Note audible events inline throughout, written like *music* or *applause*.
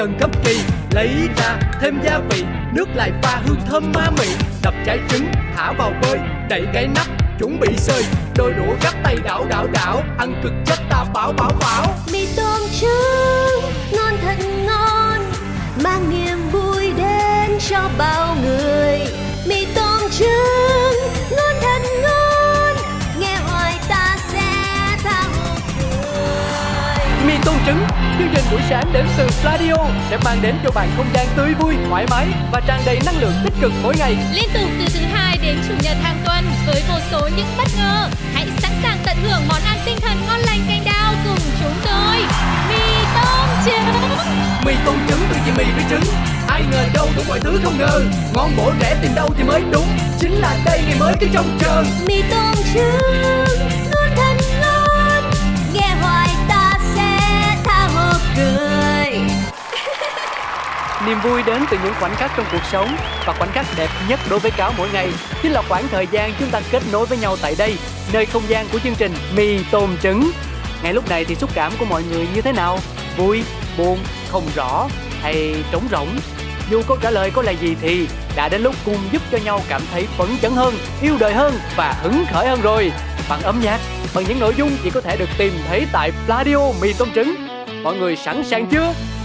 dần khắp kỳ. Lấy ra thêm gia vị, nước lại pha hương thơm ma mị. Đập trái trứng, thả vào bơi, đậy cái nắp, chuẩn bị sơi. Đôi đũa gắp tay đảo đảo đảo, ăn cực chất ta bảo bảo bảo. Mì tôm trứng, ngon thật ngon, mang niềm vui đến cho bao người. Mì tôm trứng. Chương trình buổi sáng đến từ Pladio sẽ mang đến cho bạn không gian tươi vui thoải mái và tràn đầy năng lượng tích cực mỗi ngày Liên tục từ thứ hai đến chủ nhật hàng tuần với vô số những bất ngờ. Hãy sẵn sàng tận hưởng món ăn tinh thần ngon lành canh đao cùng chúng tôi. Mì tôm trứng. mì tôm trứng từ chị mì với trứng ai ngờ đâu đủ mọi thứ không ngờ ngon bổ rẻ tìm đâu thì mới đúng chính là đây ngày mới cứ trông chờ mì tôm trứng Niềm vui đến từ những khoảnh khắc trong cuộc sống và khoảnh khắc đẹp nhất đối với cáo mỗi ngày chính là khoảng thời gian chúng ta kết nối với nhau tại đây, nơi không gian của chương trình Mì Tôm Trứng. Ngay lúc này thì xúc cảm của mọi người như thế nào? Vui, buồn, không rõ hay trống rỗng? Dù câu trả lời có là gì thì đã đến lúc cùng giúp cho nhau cảm thấy phấn chấn hơn, yêu đời hơn và hứng khởi hơn rồi. Bằng âm nhạc, bằng những nội dung chỉ có thể được tìm thấy tại Pladio Mì Tôm Trứng. Mọi người sẵn sàng chưa?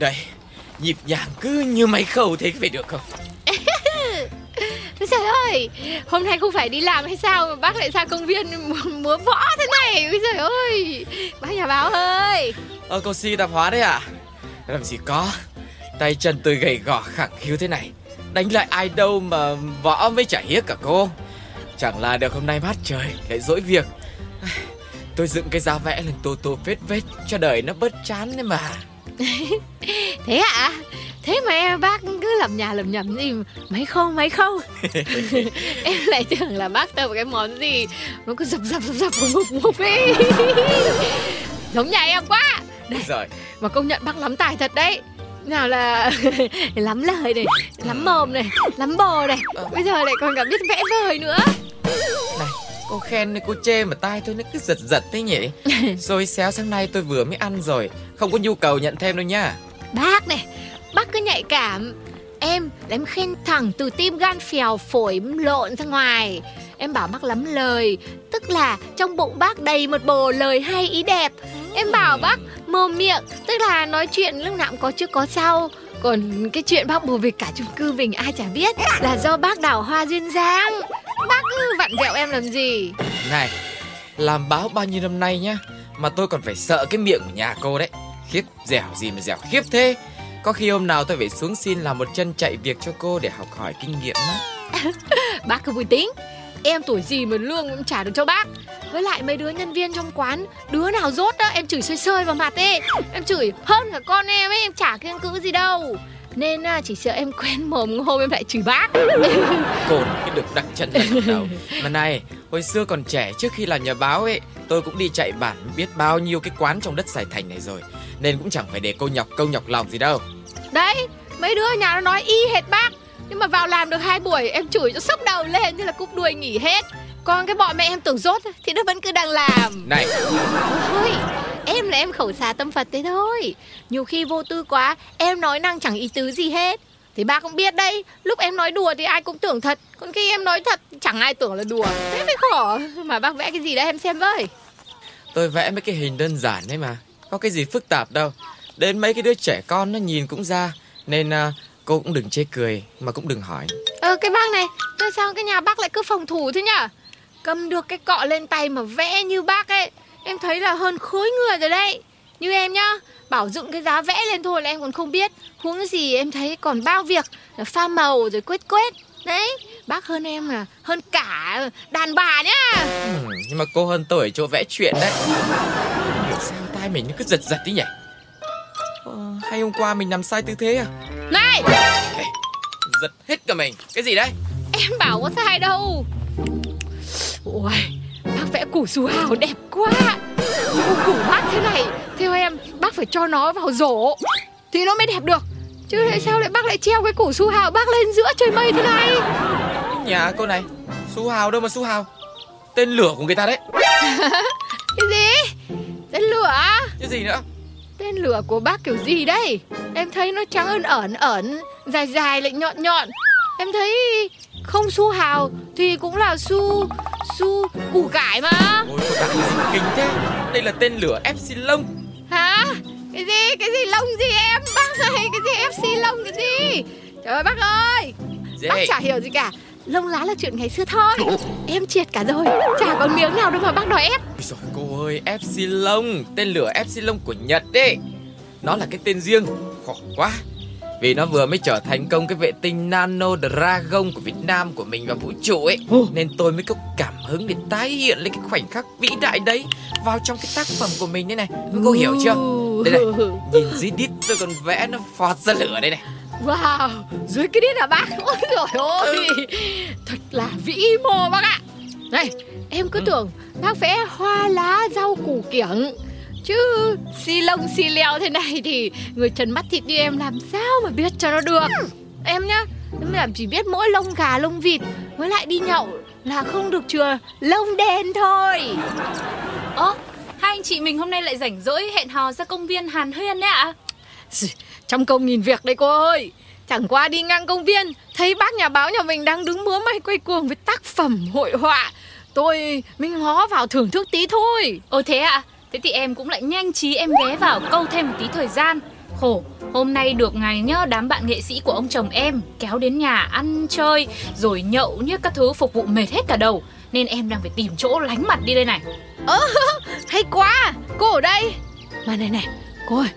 đây nhịp nhàng cứ như máy khâu thế phải được không? Ôi *laughs* Trời ơi, hôm nay không phải đi làm hay sao mà bác lại ra công viên *laughs* múa, võ thế này? Trời ơi, bác nhà báo ơi. Ờ cô si tạp hóa đấy à làm gì có tay chân tôi gầy gò khẳng khiu thế này. Đánh lại ai đâu mà võ mới chả hiếc cả cô. Chẳng là được hôm nay mát trời lại dỗi việc. Tôi dựng cái giá vẽ lên tô tô vết vết cho đời nó bớt chán đấy mà Thế ạ? Thế mà em bác cứ lầm nhà lầm nhầm gì Mấy không mấy không Em lại tưởng là bác tập cái món gì Nó cứ dập dập dập dập ngục ngục ấy Giống nhà em quá Ôi giời Mà công nhận bác lắm tài thật đấy nào là lắm lời này lắm mồm này lắm bồ này bây giờ lại còn cả biết vẽ vời nữa Này, cô khen cô chê mà tai tôi nó cứ giật giật thế nhỉ? *laughs* Rồi xéo sáng nay tôi vừa mới ăn rồi, không có nhu cầu nhận thêm đâu nha. bác này bác cứ nhạy cảm. Em là em khen thẳng từ tim gan phèo phổi lộn ra ngoài. Em bảo bác lắm lời tức là trong bụng bác đầy một bồ lời hay ý đẹp. Em bảo bác mồm miệng tức là nói chuyện lúc nào cũng có trước có sau còn cái chuyện bác bồ về cả chung cư mình ai chả biết là do bác đào hoa duyên dáng bác cứ vặn vẹo em làm gì Này, làm báo bao nhiêu năm nay nhá, mà tôi còn phải sợ cái miệng của nhà cô đấy. Khiếp, dẻo gì mà dẻo khiếp thế. Có khi hôm nào tôi phải xuống xin làm một chân chạy việc cho cô để học hỏi kinh nghiệm đó. *laughs* Bác cứ vui tính Em tuổi gì mà lương cũng trả được cho bác Với lại mấy đứa nhân viên trong quán Đứa nào rốt đó em chửi sơi sơi vào mặt ấy Em chửi hơn cả con em ấy Em chả kiêng cữ gì đâu Nên à, chỉ sợ em *laughs* quen mồm hôm em lại chửi bác *laughs* là cái được đặt chân lên đầu. Mà này, hồi xưa còn trẻ trước khi làm nhà báo ấy, tôi cũng đi chạy bản biết bao nhiêu cái quán trong đất Sài Thành này rồi. Nên cũng chẳng phải để cô nhọc công nhọc lòng gì đâu. Đấy mấy đứa ở nhà nó nói y hệt bác Nhưng mà vào làm được hai buổi Em chửi cho sốc đầu lên như là cúp đuôi nghỉ hết. Còn cái bọn mẹ em tưởng rốt Thì nó vẫn cứ đang làm. Này, thôi em là em khẩu xà tâm phật thế thôi. Nhiều khi vô tư quá em nói năng chẳng ý tứ gì hết. Thì ba cũng biết đấy lúc em nói đùa thì ai cũng tưởng thật. Còn khi em nói thật chẳng ai tưởng là đùa. Thế mới khổ. Mà bác vẽ cái gì đấy em xem với. Tôi vẽ mấy cái hình đơn giản đấy mà. Có cái gì phức tạp đâu. Đến mấy cái đứa trẻ con nó nhìn cũng ra. Nên à, cô cũng đừng chê cười Mà cũng đừng hỏi. Ờ cái bác này Tại sao cái nhà bác lại cứ phòng thủ thế nhở? Cầm được cái cọ lên tay mà vẽ như bác ấy. Em thấy là hơn khối người rồi đấy. Như em nhá Bảo dựng cái giá vẽ lên thôi là em còn không biết. Huống gì em thấy còn bao việc là Pha màu rồi quét quét. Đấy Bác hơn em là hơn cả đàn bà nhá. Ừ, Nhưng mà cô hơn tôi ở chỗ vẽ chuyện đấy. Sao tai mình nó cứ giật giật đi nhỉ ờ, Hay hôm qua mình nằm sai tư thế à? Này! Hey, Giật hết cả mình. Cái gì đấy? Em bảo có sai đâu. Ôi Bác vẽ củ su hào đẹp quá. Nhưng củ bác thế này Theo em bác phải cho nó vào rổ. Thì nó mới đẹp được. Chứ tại sao lại bác lại treo cái củ su hào bác lên giữa trời mây thế này? Nhà cô này Su hào đâu mà su hào. Tên lửa của người ta đấy. *laughs* Cái gì? Tên lửa? Cái gì nữa Tên lửa của bác kiểu gì đây? Em thấy nó trắng ẩn ẩn ẩn Dài dài lại nhọn nhọn. Em thấy không su hào Thì cũng là su Su củ cải mà. Ôi kinh thế. Đây là tên lửa Epsilon. Hả? Cái gì? Cái gì lông gì em? Bác này cái gì Epsilon cái gì? Trời ơi bác ơi. Dễ. Bác chả hiểu gì cả Lông lá là chuyện ngày xưa thôi. Em triệt cả rồi. Chả còn miếng nào đâu mà bác đòi ép. Ôi Rồi cô ơi Epsilon Tên lửa Epsilon của Nhật đấy Nó là cái tên riêng Khổ quá. Vì nó vừa mới trở thành công cái vệ tinh Nano Dragon của Việt Nam của mình vào vũ trụ ấy. Nên tôi mới có cảm hứng để tái hiện lên cái khoảnh khắc vĩ đại đấy Vào trong cái tác phẩm của mình đây này. Cô hiểu chưa? Đây này, nhìn dưới đít tôi còn vẽ nó phọt ra lửa đây này Wow, dưới cái đít à bác. *laughs* Ôi trời ơi. Thật là vĩ mô bác ạ. Này, em cứ tưởng bác vẽ hoa lá rau củ kiểng. Chứ xi lông xi leo thế này thì người trần mắt thịt như em làm sao mà biết cho nó được? Em nhá, em làm chỉ biết mỗi lông gà lông vịt Với lại đi nhậu là không được chừa lông đen thôi. Ơ, hai anh chị mình hôm nay lại rảnh rỗi hẹn hò ra công viên Hàn Huyên đấy ạ Trong công nghìn việc đây cô ơi. Chẳng qua đi ngang công viên Thấy bác nhà báo nhà mình đang đứng múa may quay cuồng với tác phẩm hội họa. Tôi mình ngó vào thưởng thức tí thôi. Ồ thế ạ, thế thì em cũng lại nhanh trí em ghé vào câu thêm một tí thời gian. Khổ, hôm nay được ngày nhớ đám bạn nghệ sĩ của ông chồng em kéo đến nhà ăn chơi Rồi nhậu như các thứ phục vụ mệt hết cả đầu. Nên em đang phải tìm chỗ lánh mặt đi đây này. Ơ, *laughs* hay quá. Cô ở đây. Mà này này, cô ơi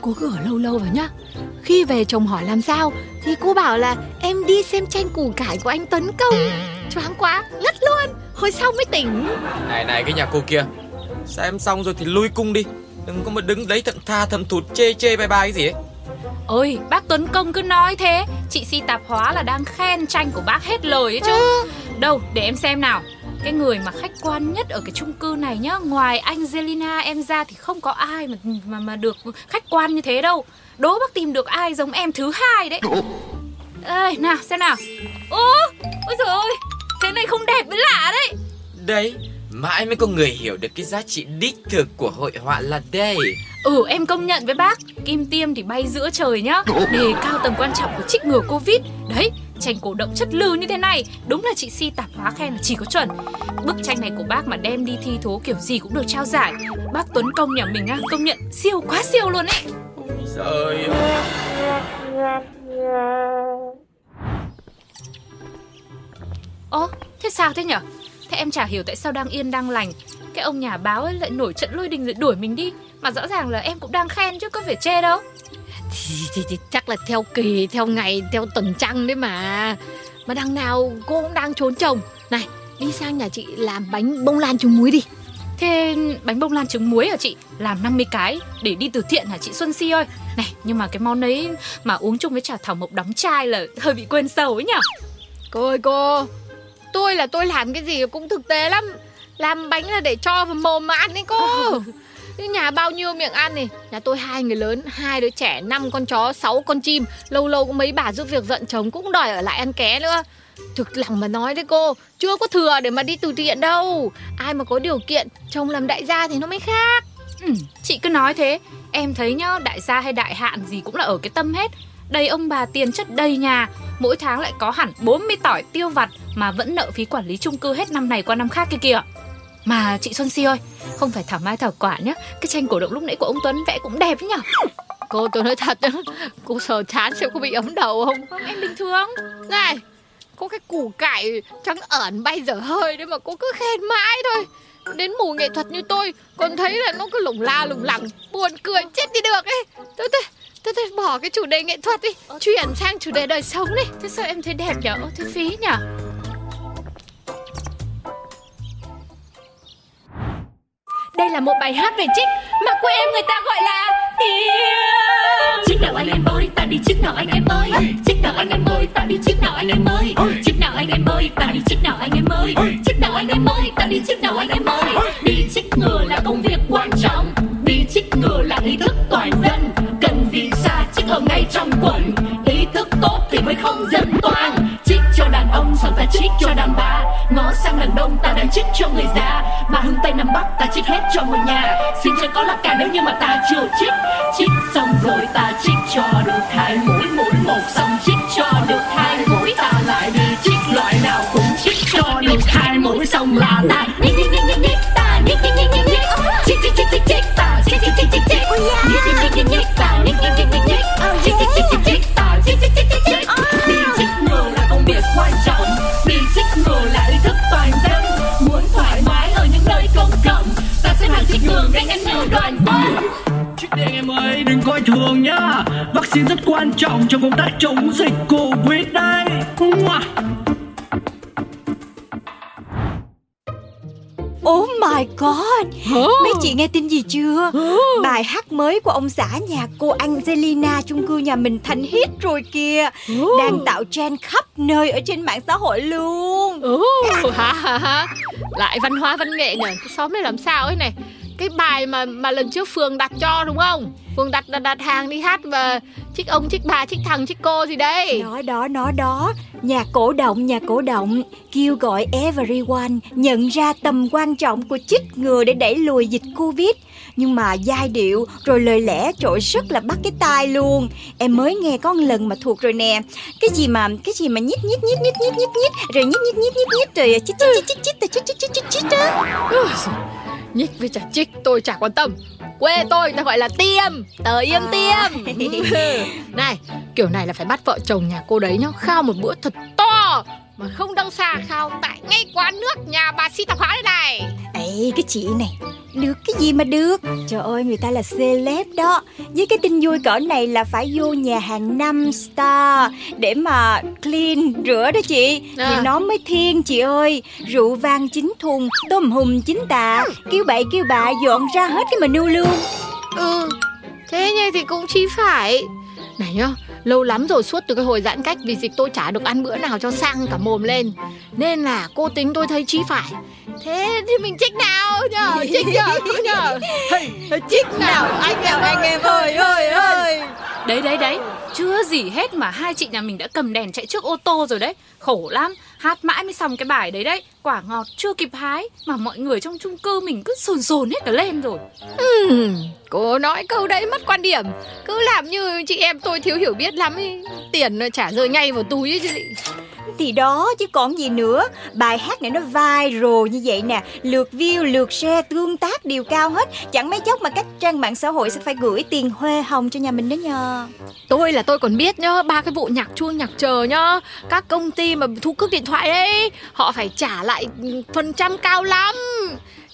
Cô cứ ở lâu lâu vào nhá. Khi về chồng hỏi làm sao Thì cô bảo là em đi xem tranh củ cải của anh Tấn Công. Choáng quá, ngất luôn. Hồi sau mới tỉnh. Này này cái nhà cô kia. Xem xong rồi thì lui cung đi. Đừng có mà đứng đấy thận tha thầm thụt chê chê bye bye cái gì ấy. Ôi, bác Tuấn Công cứ nói thế. Chị si tạp hóa là đang khen tranh của bác hết lời ấy chứ. Đâu, để em xem nào Cái người mà khách quan nhất ở cái chung cư này nhá. Ngoài anh Zelina em ra thì không có ai mà mà mà được khách quan như thế đâu. Đố bác tìm được ai giống em thứ hai đấy. Ê, nào xem nào. Ô, ôi trời ơi Thế này không đẹp mới lạ đấy. Đấy Mãi mới có người hiểu được cái giá trị đích thực của hội họa là đây. Ừ em công nhận với bác Kim tiêm thì bay giữa trời nhá. Đề cao tầm quan trọng của trích ngừa Covid. Đấy tranh cổ động chất lư như thế này. Đúng là chị Si tạp hóa khen là chỉ có chuẩn. Bức tranh này của bác mà đem đi thi thố kiểu gì cũng được trao giải. Bác Tuấn Công nhà mình á công nhận siêu quá siêu luôn ấy. Trời Ồ thế sao thế nhở? Thế em chả hiểu tại sao đang yên đang lành. Cái ông nhà báo ấy lại nổi trận lôi đình rồi đuổi mình đi. Mà rõ ràng là em cũng đang khen chứ có phải chê đâu thì, thì, thì chắc là theo kỳ, theo ngày, theo tuần trăng đấy mà Mà đằng nào cô cũng đang trốn chồng Này, đi sang nhà chị làm bánh bông lan trứng muối đi Thế bánh bông lan trứng muối hả chị? Làm 50 cái để đi từ thiện hả chị Xuân Si ơi? Này, nhưng mà cái món ấy mà uống chung với trà thảo mộc đóng chai là hơi bị quên sầu ấy nhở? Cô ơi cô Tôi là tôi làm cái gì cũng thực tế lắm Làm bánh là để cho vào mồm mà ăn đấy cô *laughs* Cái nhà bao nhiêu miệng ăn này Nhà tôi hai người lớn, hai đứa trẻ, năm con chó, sáu con chim. Lâu lâu cũng mấy bà giúp việc giận chồng cũng đòi ở lại ăn ké nữa. Thực lòng mà nói đấy cô Chưa có thừa để mà đi từ thiện đâu. Ai mà có điều kiện Chồng làm đại gia thì nó mới khác. Ừ, chị cứ nói thế. Em thấy nhá, đại gia hay đại hạn gì cũng là ở cái tâm hết. Đầy ông bà tiền chất đầy nhà. Mỗi tháng lại có hẳn 40 tỏi tiêu vặt Mà vẫn nợ phí quản lý chung cư hết năm này qua năm khác kia kìa. Mà chị Xuân Si ơi Không phải thảo mai thảo quả nhá. Cái tranh cổ động lúc nãy của ông Tuấn vẽ cũng đẹp nhở Cô tôi nói thật nhá Cô sờ chán xem có bị ấm đầu không? Không, em bình thường. Này Có cái củ cải trắng ẩn bay dở hơi đấy mà cô cứ khen mãi thôi. Đến mù nghệ thuật như tôi Còn thấy là nó cứ lủng la lủng lẳng Buồn cười chết đi được ấy. Tôi tôi tôi, tôi bỏ cái chủ đề nghệ thuật đi Chuyển sang chủ đề đời sống đi. Thế sao em thấy đẹp nhở? Ô, thế phí nhở? Đây là một bài hát về trích Mà quê em người ta gọi là Yêu Chiếc nào anh em ơi, ta đi chiếc nào anh em ơi. Chiếc nào anh em ơi, ta đi chiếc nào anh em ơi. Chiếc nào anh em ơi, ta đi chiếc nào anh em ơi. Chiếc nào anh em ơi, ta đi chiếc nào anh em ơi. Đi chích ngừa là công việc quan trọng. Đi chích ngừa là ý thức toàn dân. Cần gì xa chích ở ngay trong quần. Ý thức tốt thì mới không dân toàn Chích cho đàn ông xong ta chích cho đàn bà. Ngó sang đàn đông ta đang chích cho người già. Bà hướng Tây Nam Bắc ta chích hết cho một nhà. Xin cho có là cả nếu như mà ta chưa chích Chích xong rồi ta chích cho được hai mũi Mũi một xong chích cho được hai mũi. Ta lại đi chích loại nào cũng chích cho được hai mũi Xong là ta thường nhá. Vaccine rất quan trọng trong công tác chống dịch Covid đây. Oh my god. Mấy chị nghe tin gì chưa? Bài hát mới của ông xã nhà cô Angelina chung cư nhà mình thành hit rồi kìa. Đang tạo trend khắp nơi ở trên mạng xã hội luôn. *laughs* Ồ, hả hả hả Lại văn hóa văn nghệ nhỉ Cái xóm này làm sao ấy này cái bài mà mà lần trước Phương đặt cho đúng không Phương đặt đặt, đặt hàng đi hát và chích ông, chích bà, chích thằng, chích cô gì đây Đó đó nó đó Nhà cổ động nhà cổ động Kêu gọi everyone nhận ra tầm quan trọng của chích ngừa để đẩy lùi dịch Covid Nhưng mà giai điệu rồi lời lẽ trội rất là bắt cái tai luôn Em mới nghe có một lần mà thuộc rồi nè Cái gì mà cái gì mà nhít nhít nhít nhít nhít nhít nhít Rồi nhít nhít nhít nhít nhít rồi chích chích chích chích chích chích chích chích chích chích chích Nhích với chả trích tôi chả quan tâm. Quê tôi ta gọi là tiêm Tờ yêm tiêm. *laughs* Này kiểu này là phải bắt vợ chồng nhà cô đấy nhá Khao một bữa thật to Mà không đăng xa khao tại ngay quán nước nhà bà si tạp hóa đây này. Ê cái chị này Được cái gì mà được? Trời ơi người ta là celeb đó. Với cái tin vui cỡ này là phải vô nhà hàng 5 star Để mà clean rửa đó chị. À. Thì nó mới thiên chị ơi. Rượu vang chín thùng Tôm hùm chín tạ. Kêu bậy kêu bạ dọn ra hết cái menu luôn. Ừ Thế như thì cũng chi phải Này nhá Lâu lắm rồi suốt từ cái hồi giãn cách Vì dịch tôi chả được ăn bữa nào cho sang cả mồm lên. Nên là cô tính tôi thấy chi phải. Thế thì mình trích nào? Nhờ *laughs* Trích nhờ nhờ. Hey, Trích nào? Anh em anh em ơi ơi ơi. Đấy đấy đấy. Chưa gì hết mà hai chị nhà mình đã cầm đèn chạy trước ô tô rồi đấy. Khổ lắm Hát mãi mới xong cái bài đấy đấy. Quả ngọt chưa kịp hái Mà mọi người trong chung cư mình cứ sồn sồn hết cả lên rồi. Ừ, Cô nói câu đấy mất quan điểm. Cứ làm như chị em tôi thiếu hiểu biết lắm ý. Tiền trả rơi ngay vào túi ấy chứ. gì thì đó chứ còn gì nữa. Bài hát này nó viral như vậy nè. Lượt view, lượt share, tương tác đều cao hết. Chẳng mấy chốc mà các trang mạng xã hội sẽ phải gửi tiền huê hồng cho nhà mình đó nhờ. Tôi là tôi còn biết nhá Ba cái vụ nhạc chuông nhạc chờ nhá. Các công ty mà thu cước điện thoại ấy Họ phải trả lại phần trăm cao lắm.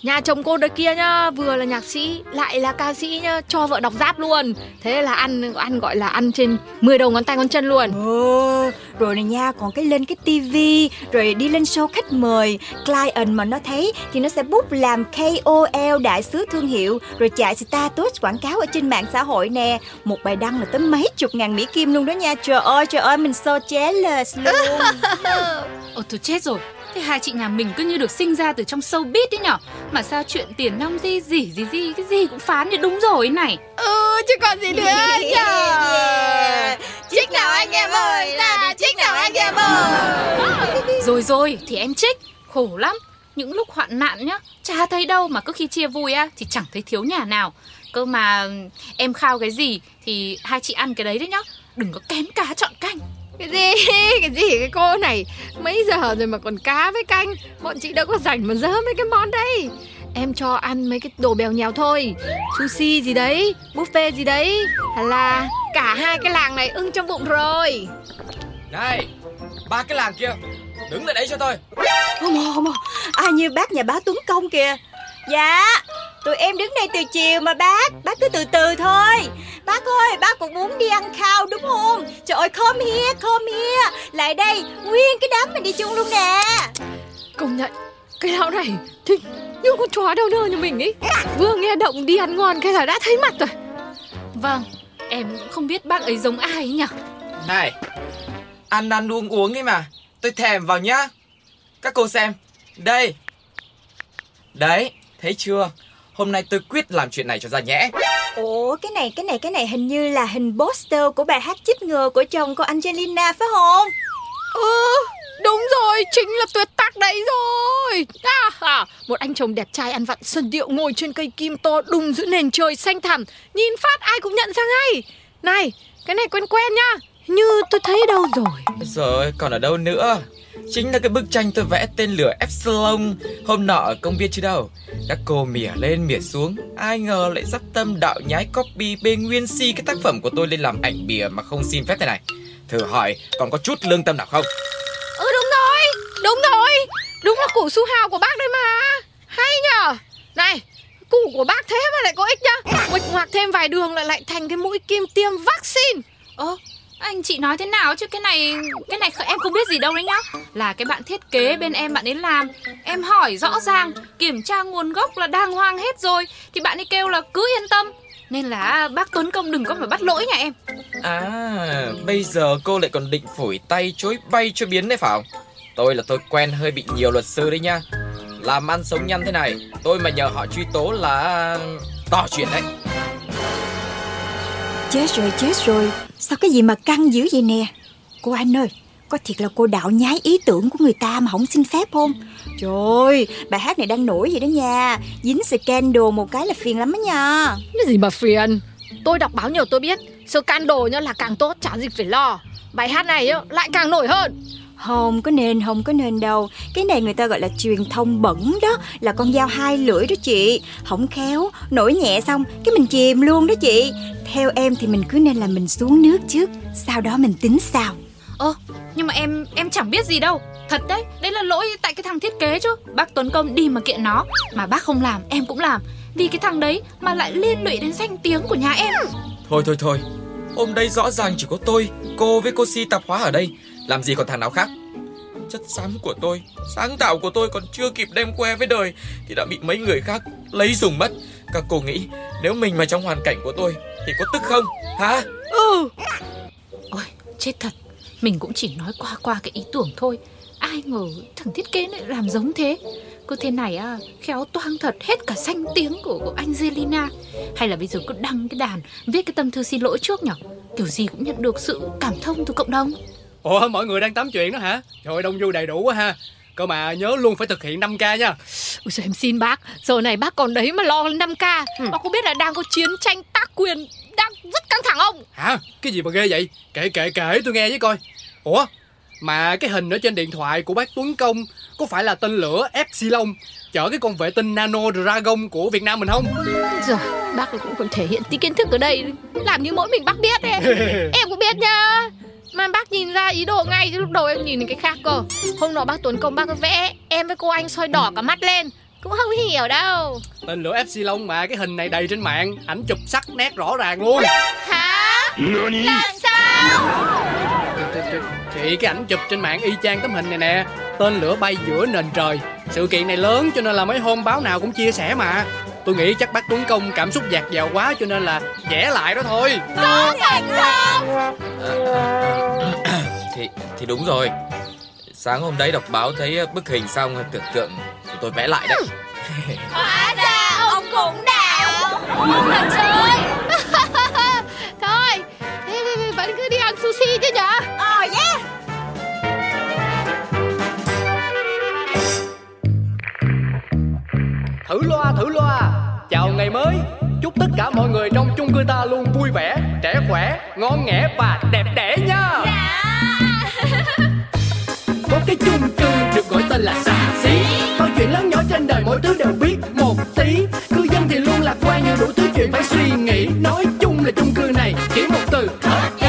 Nhà chồng cô đây kia nhá Vừa là nhạc sĩ Lại là ca sĩ nhá Cho vợ đọc giáp luôn. Thế là ăn ăn gọi là ăn trên 10 đầu ngón tay ngón chân luôn. Ồ, rồi này nha, còn cái lên cái tivi Rồi đi lên show khách mời Client mà nó thấy Thì nó sẽ book làm KOL đại sứ thương hiệu Rồi chạy status quảng cáo ở trên mạng xã hội nè. Một bài đăng là tới mấy chục ngàn Mỹ Kim luôn đó nha. Trời ơi, trời ơi, mình so jealous luôn. *laughs* Ồ tôi chết rồi Thế hai chị nhà mình cứ như được sinh ra từ trong showbiz đấy nhở? Mà sao chuyện tiền nong gì gì gì gì Cái gì cũng phán như đúng rồi này. Ừ chứ còn gì nữa *laughs* Yeah. Trích nào anh em ơi Là trích nào anh em ơi. Rồi rồi thì em trích. Khổ lắm. Những lúc hoạn nạn nhá Chả thấy đâu mà cứ khi chia vui á Thì chẳng thấy thiếu nhà nào. Cơ mà em khao cái gì Thì hai chị ăn cái đấy đấy nhá. Đừng có kém cá chọn canh cái gì? *laughs* Cái gì? Cái cô này mấy giờ rồi mà còn cá với canh? Bọn chị đâu có rảnh mà dơ mấy cái món đây em cho ăn mấy cái đồ bèo nhèo thôi. Sushi gì đấy buffet gì đấy. Hay là cả hai cái làng này ưng trong bụng rồi. Này ba cái làng kia đứng lại đấy cho tôi. Không không. Ai như bác nhà bá tuấn công kìa? Dạ. Tụi em đứng đây từ chiều mà bác. Bác cứ từ từ thôi. Bác ơi bác cũng muốn đi ăn khao đúng không? Trời ơi come here come here Lại đây Nguyên cái đám mình đi chung luôn nè. Công nhận Cái lão này thì như con chó đâu nơ như mình ấy Vừa nghe động đi ăn ngon cái là đã thấy mặt rồi. Vâng, em cũng không biết bác ấy giống ai ấy nhỉ? Này Ăn ăn uống uống ấy mà. Tôi thèm vào nhá. Các cô xem. Đây. Đấy Thấy chưa Hôm nay tôi quyết làm chuyện này cho ra nhẽ Ủa cái này cái này cái này hình như là hình poster của bài hát chích ngừa của chồng cô Angelina phải không? Ừ Đúng rồi, chính là tuyệt tác đấy rồi. À, à, Một anh chồng đẹp trai ăn vặn sân điệu ngồi trên cây kim to đùng giữa nền trời xanh thẳm. Nhìn phát ai cũng nhận ra ngay. Này, cái này quen quen nhá Như tôi thấy đâu rồi. Rồi còn ở đâu nữa Chính là cái bức tranh tôi vẽ tên lửa Epsilon. Hôm nọ ở công viên chứ đâu? Các cô mỉa lên mỉa xuống. Ai ngờ lại dắp tâm đạo nhái copy bê nguyên si cái tác phẩm của tôi lên làm ảnh bìa mà không xin phép thế này. Thử hỏi còn có chút lương tâm nào không? Ừ đúng rồi, đúng rồi. Đúng là củ su hào của bác đây mà. Hay nhở Này, củ của bác thế mà lại có ích nhá. Quịch ngoạc thêm vài đường lại lại thành cái mũi kim tiêm vaccine. Ơ, anh chị nói thế nào chứ? Cái này cái này em không biết gì đâu đấy nhá. Là cái bạn thiết kế bên em bạn ấy làm. Em hỏi rõ ràng, kiểm tra nguồn gốc là đang hoang hết rồi. Thì bạn ấy kêu là cứ yên tâm. Nên là bác Tuấn Công đừng có mà bắt lỗi nhà em. À bây giờ cô lại còn định phủi tay chối bay cho biến đấy phải không Tôi là tôi quen hơi bị nhiều luật sư đấy nha. Làm ăn sống nhăn thế này, Tôi mà nhờ họ truy tố là tỏ chuyện đấy. Chết rồi chết rồi. Sao cái gì mà căng dữ vậy nè? Cô anh ơi, Có thiệt là cô đạo nhái ý tưởng của người ta mà không xin phép không? Trời ơi Bài hát này đang nổi vậy đó nha. Dính scandal một cái là phiền lắm đó nha. Cái gì mà phiền? Tôi đọc báo nhiều tôi biết, Scandal nhá là càng tốt, chả gì phải lo. Bài hát này lại càng nổi hơn. Không có nên không có nên đâu. Cái này người ta gọi là truyền thông bẩn đó Là con dao hai lưỡi đó chị. Không khéo Nổi nhẹ xong Cái mình chìm luôn đó chị. Theo em thì mình cứ nên là mình xuống nước trước Sau đó mình tính sao? Ơ nhưng mà em em chẳng biết gì đâu. Thật đấy đấy là lỗi tại cái thằng thiết kế chứ. Bác Tuấn Công đi mà kiện nó mà bác không làm em cũng làm. Vì cái thằng đấy mà lại liên lụy đến danh tiếng của nhà em. Thôi thôi thôi. Hôm đây rõ ràng chỉ có tôi Cô với cô si tạp hóa ở đây làm gì còn thằng nào khác? Chất xám của tôi Sáng tạo của tôi còn chưa kịp đem que với đời Thì đã bị mấy người khác lấy dùng mất. Các cô nghĩ nếu mình mà trong hoàn cảnh của tôi Thì có tức không? Hả? Ừ. Ôi chết thật. Mình cũng chỉ nói qua qua cái ý tưởng thôi. Ai ngờ thằng thiết kế lại làm giống thế. Cứ thế này à khéo toang thật hết cả danh tiếng của, của Angelina. Hay là bây giờ cứ đăng cái đàn viết cái tâm thư xin lỗi trước nhở? Kiểu gì cũng nhận được sự cảm thông từ cộng đồng. Ủa mọi người đang tám chuyện đó hả? Trời ơi, đông vui đầy đủ quá ha. Cơ mà nhớ luôn phải thực hiện 5K nha. Ôi giời, em xin bác. Giờ này bác còn đấy mà lo 5K ừ. Bác có biết là đang có chiến tranh tác quyền Đang rất căng thẳng không? Hả? Cái gì mà ghê vậy? Kể kể kể tôi nghe với coi. Ủa mà cái hình ở trên điện thoại của bác Tuấn Công Có phải là tên lửa Epsilon Chở cái con vệ tinh Nano Dragon của Việt Nam mình không? Rồi bác cũng còn thể hiện tí kiến thức ở đây Làm như mỗi mình bác biết ấy. *laughs* Em cũng biết nha mà bác nhìn ra ý đồ ngay chứ lúc đầu em nhìn đến cái khác cơ. Hôm nọ bác Tuấn Công bác vẽ Em với cô anh soi đỏ cả mắt lên. Cũng không hiểu đâu. Tên lửa Epsilon mà cái hình này đầy trên mạng Ảnh chụp sắc nét rõ ràng luôn. Hả? Làm sao? Thì cái ảnh chụp trên mạng y chang tấm hình này nè. Tên lửa bay giữa nền trời. Sự kiện này lớn cho nên là mấy hôm báo nào cũng chia sẻ mà Tôi nghĩ chắc bác Tuấn Công cảm xúc dạt dào quá cho nên là vẽ lại đó thôi. Có thành không? *coughs* Thì thì đúng rồi. Sáng hôm đấy đọc báo thấy bức hình xong tưởng tượng thì tôi vẽ lại đấy. Hóa ra ông cũng đạo. Ông là chơi Thôi thế, thế, Vẫn cứ đi ăn sushi chứ nhở? Ờ oh, yeah Thử loa thử loa ngày mới. Chúc tất cả mọi người trong chung cư ta luôn vui vẻ Trẻ khỏe, ngon nghẻ và đẹp đẽ nha. Dạ. *laughs* Có cái chung cư được gọi tên là xà xí. Mọi chuyện lớn nhỏ trên đời mỗi thứ đều biết Một lý cư dân thì luôn lạc quan nhiều đủ thứ chuyện phải suy nghĩ. Nói chung là chung cư này chỉ một từ hợp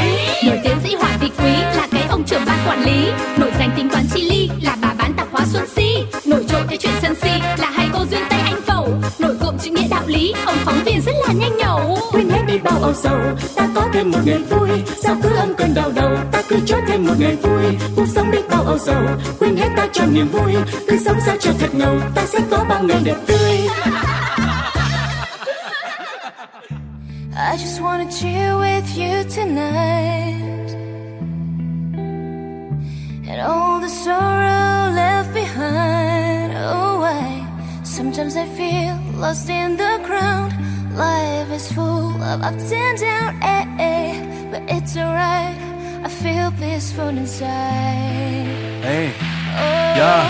âu sầu ta có thêm một ngày vui sao cứ âm cơn đau đầu ta cứ cho thêm một ngày vui cuộc sống đi bao âu sầu quên hết ta cho niềm vui cứ sống sao cho thật ngầu ta sẽ có bao ngày đẹp tươi I just wanna chill with you tonight. And all the sorrow left behind. Oh, I sometimes I feel lost in the crowd. Life is full of ups and downs, eh, eh, but it's alright. I feel peaceful inside. Ê, Oh, dạ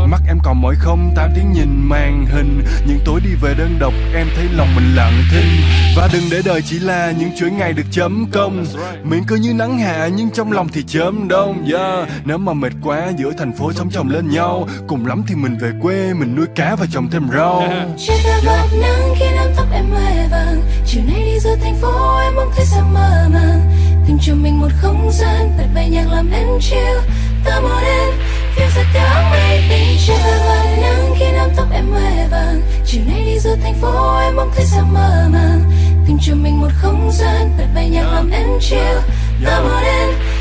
Mắt em còn mỏi không? Tám tiếng nhìn màn hình. Những tối đi về đơn độc em thấy lòng mình lặng thinh. Và đừng để đời chỉ là những chuỗi ngày được chấm công. Miệng cứ như nắng hạ nhưng trong lòng thì chớm đông. Yeah. Nếu mà mệt quá giữa thành phố sống chồng lên nhau. Cùng lắm thì mình về quê mình nuôi cá và trồng thêm rau. *laughs* Bạc nắng khi nắm tóc em hoe vàng. Chiều nay đi giữa thành phố em mong thấy sao mơ màng. Tìm cho mình một không gian bật bay nhạc làm em chill. Ta một em phiêu giật theo mây bên trên ta bạc nắng khi nắm tóc em hoe vàng. Chiều nay đi giữa thành phố, em mong thấy sao mơ màng. Tìm cho mình một không gian, bật bay nhạc làm em chill. Love một em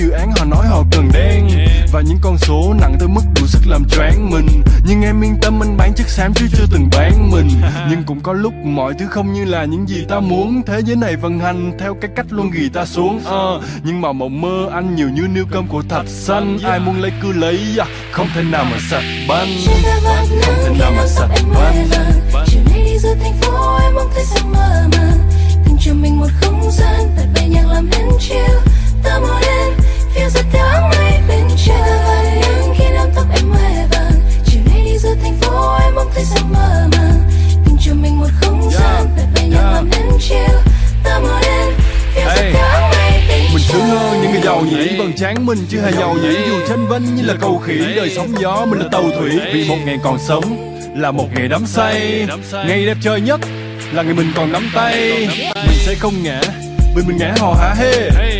dự án họ nói họ cần đen. Và những con số nặng tới mức đủ sức làm choáng mình. Nhưng em yên tâm anh bán chất xám chứ chưa từng bán mình. Nhưng cũng có lúc mọi thứ không như là những gì ta muốn. Thế giới này vận hành theo cái cách luôn ghi ta xuống Ờ, Nhưng mà mộng mơ anh nhiều như niêu cơm của thạch xanh. Ai muốn lấy cứ lấy, à, không thể nào mà sạch banh. Không thể nào mà sạch banh. Chiều nay đi giữa thành phố em mong thấy sao mơ màng Tìm cho mình một không gian bật bay nhạc làm em chill Ta một em phiêu giật theo áng mây bên bạc nắng khi nắm tóc em hoe vàng. Chiều nay đi giữa thành phố em mong thấy sao mơ màng. Tìm cho mình một không gian bật bay nhạc Yeah. làm em chill Ta một em phiêu giật Hey. theo áng mây Mình sướng hơn những người giàu nhỉ? Vầng trán mình chưa hề giàu nhỉ? Dù tranh vinh như là cầu khỉ Đời sóng gió mình là tàu thủy. Vì một ngày còn sống là một ngày đắm say. Ngày đẹp trời nhất là ngày mình còn nắm tay. Mình sẽ không ngã Vì mình ngã hò hả? Hê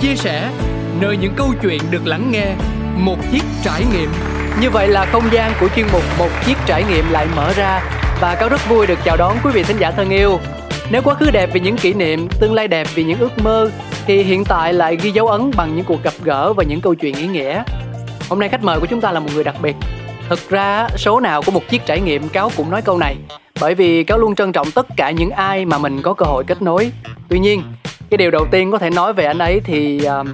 chia sẻ, nơi những câu chuyện được lắng nghe, một chiếc trải nghiệm. Như vậy là không gian của chuyên mục Một chiếc trải nghiệm lại mở ra và cáo rất vui được chào đón quý vị thính giả thân yêu. Nếu quá khứ đẹp vì những kỷ niệm, tương lai đẹp vì những ước mơ thì hiện tại lại ghi dấu ấn bằng những cuộc gặp gỡ và những câu chuyện ý nghĩa. Hôm nay khách mời của chúng ta là một người đặc biệt. Thực ra số nào của một chiếc trải nghiệm cáo cũng nói câu này bởi vì cáo luôn trân trọng tất cả những ai mà mình có cơ hội kết nối. Tuy nhiên, cái điều đầu tiên có thể nói về anh ấy thì um,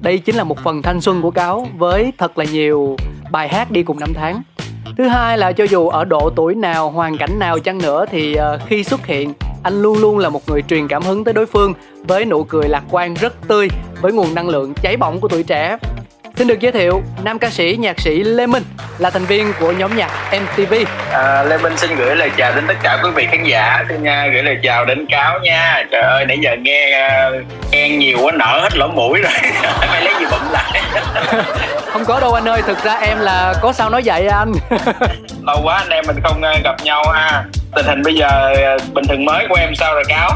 đây chính là một phần thanh xuân của cáo với thật là nhiều bài hát đi cùng năm tháng. Thứ hai là cho dù ở độ tuổi nào, hoàn cảnh nào chăng nữa thì uh, khi xuất hiện anh luôn luôn là một người truyền cảm hứng tới đối phương với nụ cười lạc quan rất tươi với nguồn năng lượng cháy bỏng của tuổi trẻ Xin được giới thiệu, nam ca sĩ, nhạc sĩ Lê Minh là thành viên của nhóm nhạc MTV. À, Lê Minh xin gửi lời chào đến tất cả quý vị khán giả, xin uh, gửi lời chào đến Cáo nha. Trời ơi, nãy giờ nghe uh, khen nhiều quá nở hết lỗ mũi rồi, *laughs* phải lấy gì bận lại. *laughs* không có đâu anh ơi, thực ra em là có sao nói vậy anh. *laughs* Lâu quá anh em mình không uh, gặp nhau ha. Tình hình bây giờ uh, bình thường mới của em sao rồi Cáo?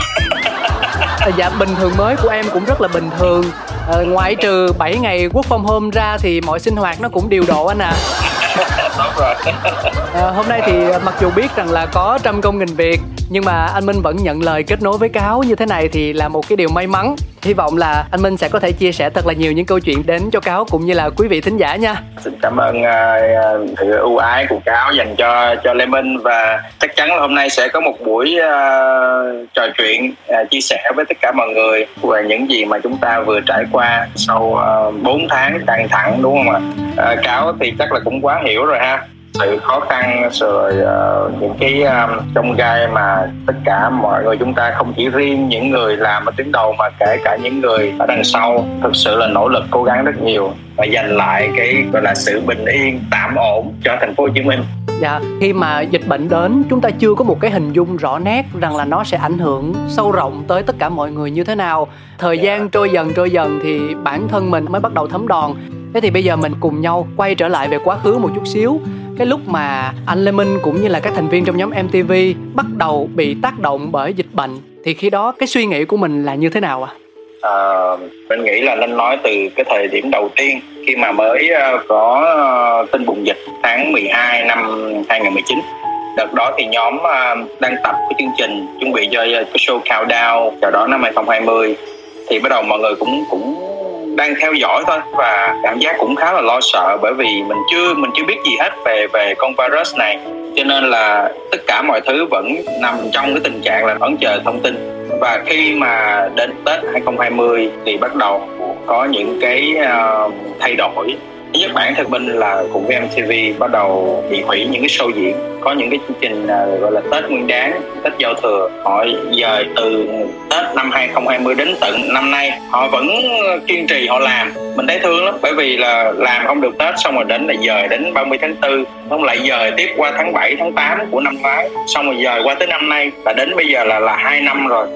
dạ bình thường mới của em cũng rất là bình thường à, ngoại trừ 7 ngày quốc from home ra thì mọi sinh hoạt nó cũng điều độ anh à tốt *laughs* rồi. À, hôm nay thì mặc dù biết rằng là có trăm công nghìn việc nhưng mà anh Minh vẫn nhận lời kết nối với cáo như thế này thì là một cái điều may mắn. Hy vọng là anh Minh sẽ có thể chia sẻ thật là nhiều những câu chuyện đến cho cáo cũng như là quý vị thính giả nha. Xin cảm ơn uh, sự ưu ái của cáo dành cho cho Lê Minh và chắc chắn là hôm nay sẽ có một buổi uh, trò chuyện uh, chia sẻ với tất cả mọi người về những gì mà chúng ta vừa trải qua sau uh, 4 tháng căng thẳng đúng không ạ? Uh, cáo thì chắc là cũng quá hiểu rồi ha sự khó khăn rồi uh, những cái ờ, um, trong gai mà tất cả mọi người chúng ta không chỉ riêng những người làm ở tuyến đầu mà kể cả những người ở đằng sau thực sự là nỗ lực cố gắng rất nhiều và giành lại cái gọi là sự bình yên tạm ổn cho thành phố Hồ Chí Minh. Dạ, khi mà dịch bệnh đến chúng ta chưa có một cái hình dung rõ nét rằng là nó sẽ ảnh hưởng sâu rộng tới tất cả mọi người như thế nào. Thời gian trôi dần trôi dần thì bản thân mình mới bắt đầu thấm đòn. Thế thì bây giờ mình cùng nhau quay trở lại về quá khứ một chút xíu cái lúc mà anh Lê Minh cũng như là các thành viên trong nhóm MTV bắt đầu bị tác động bởi dịch bệnh thì khi đó cái suy nghĩ của mình là như thế nào ạ? À? À, mình nghĩ là nên nói từ cái thời điểm đầu tiên khi mà mới ờ, có ờ, tin bùng dịch tháng 12 năm 2019 đợt đó thì nhóm đang tập cái chương trình chuẩn bị cho cái show countdown chào đón năm 2020 thì bắt đầu mọi người cũng cũng đang theo dõi thôi và cảm giác cũng khá là lo sợ bởi vì mình chưa mình chưa biết gì hết về về con virus này. Cho nên là tất cả mọi thứ vẫn nằm trong cái tình trạng là vẫn chờ thông tin và khi mà đến Tết 2020 thì bắt đầu có những cái uh, thay đổi thứ nhất bản thân mình là cùng với MTV bắt đầu bị hủy những cái show diễn. Có những cái chương trình à, gọi là Tết Nguyên Đán, Tết Giao Thừa. Họ dời từ Tết năm 2020 đến tận năm nay, họ vẫn kiên trì họ làm. Mình thấy thương lắm, bởi vì là làm không được Tết xong rồi đến là dời đến 30 tháng 4 không lại dời tiếp qua tháng 7 tháng 8 của năm ngoái. Xong rồi dời qua tới năm nay, là đến bây giờ là là hai năm rồi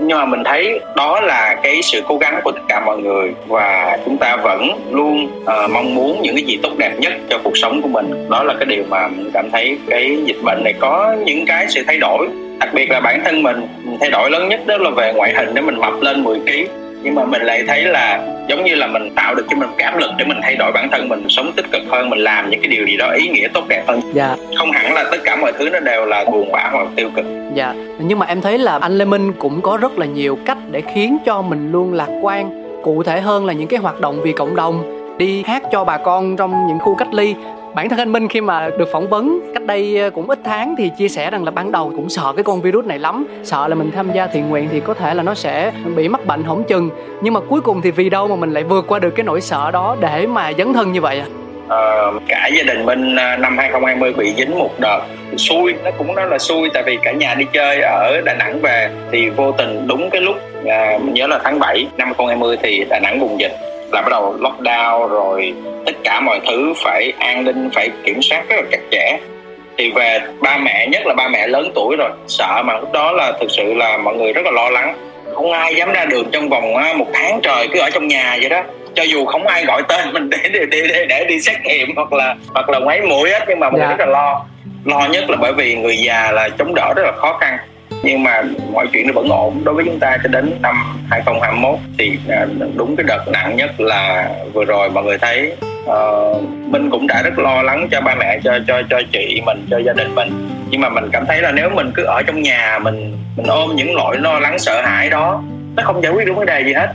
nhưng mà mình thấy đó là cái sự cố gắng của tất cả mọi người và chúng ta vẫn luôn uh, mong muốn những cái gì tốt đẹp nhất cho cuộc sống của mình. Đó là cái điều mà mình cảm thấy cái dịch bệnh này có những cái sự thay đổi. Đặc biệt là bản thân mình thay đổi lớn nhất đó là về ngoại hình. Để mình mập lên 10 kg nhưng mà mình lại thấy là giống như là mình tạo được cho mình áp lực để mình thay đổi bản thân mình sống tích cực hơn mình làm những cái điều gì đó ý nghĩa tốt đẹp hơn. Dạ. Không hẳn là tất cả mọi thứ nó đều là buồn bã hoặc tiêu cực. Dạ. Nhưng mà em thấy là anh lê minh cũng có rất là nhiều cách để khiến cho mình luôn lạc quan. Cụ thể hơn là những cái hoạt động vì cộng đồng đi hát cho bà con trong những khu cách ly bản thân anh Minh khi mà được phỏng vấn cách đây ờ, cũng ít tháng thì chia sẻ rằng là ban đầu cũng sợ cái con virus này lắm. Sợ là mình tham gia thiện nguyện thì có thể là nó sẽ bị mắc bệnh hỏng chừng. Nhưng mà cuối cùng thì vì đâu mà mình lại vượt qua được cái nỗi sợ đó để mà dấn thân như vậy à Ờ, cả gia đình mình ờ, năm 2020 bị dính một đợt. Xui nó cũng nói là xui tại vì cả nhà đi chơi ở Đà Nẵng về thì vô tình đúng cái lúc à, mình nhớ là tháng 7 năm 2020 thì Đà Nẵng bùng dịch là bắt đầu lockdown rồi tất cả mọi thứ phải an ninh phải kiểm soát rất là chặt chẽ. Thì về ba mẹ nhất là ba mẹ lớn tuổi rồi sợ mà lúc đó là thực sự là mọi người rất là lo lắng. Không ai dám ra đường trong vòng một tháng trời cứ ở trong nhà vậy đó. Cho dù không ai gọi tên mình để để để, để, để đi xét nghiệm hoặc là hoặc là ngoáy mũi hết nhưng mà mình Dạ. rất là lo. Lo nhất là bởi vì người già là chống đỡ rất là khó khăn nhưng mà mọi chuyện nó vẫn ổn. Đối với chúng ta cho đến năm 2021 thì à, đúng cái đợt nặng nhất là vừa rồi mọi người thấy. Uh, mình cũng đã rất lo lắng cho ba mẹ cho cho cho chị mình cho gia đình mình. Nhưng mà mình cảm thấy là nếu mình cứ ở trong nhà mình mình ôm những nỗi lo lắng sợ hãi đó nó không giải quyết được vấn đề gì hết.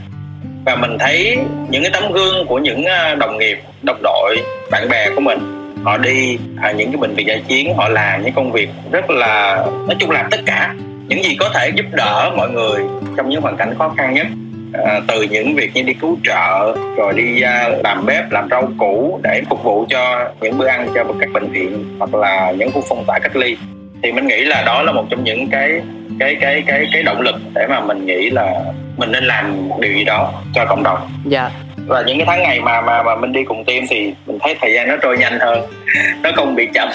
Và mình thấy những cái tấm gương của những à, đồng nghiệp đồng đội bạn bè của mình họ đi à, những cái bệnh viện giải chiến họ làm những công việc rất là nói chung làm tất cả những gì có thể giúp đỡ mọi người trong những hoàn cảnh khó khăn nhất à, từ những việc như đi cứu trợ rồi đi uh, làm bếp làm rau củ để phục vụ cho những bữa ăn cho các bệnh viện hoặc là những khu phong tỏa cách ly. Thì mình nghĩ là đó là một trong những cái cái cái cái cái động lực để mà mình nghĩ là mình nên làm một điều gì đó cho cộng đồng. Dạ và những cái tháng ngày mà mà mà mình đi cùng team thì mình thấy thời gian nó trôi nhanh hơn. Nó không bị chậm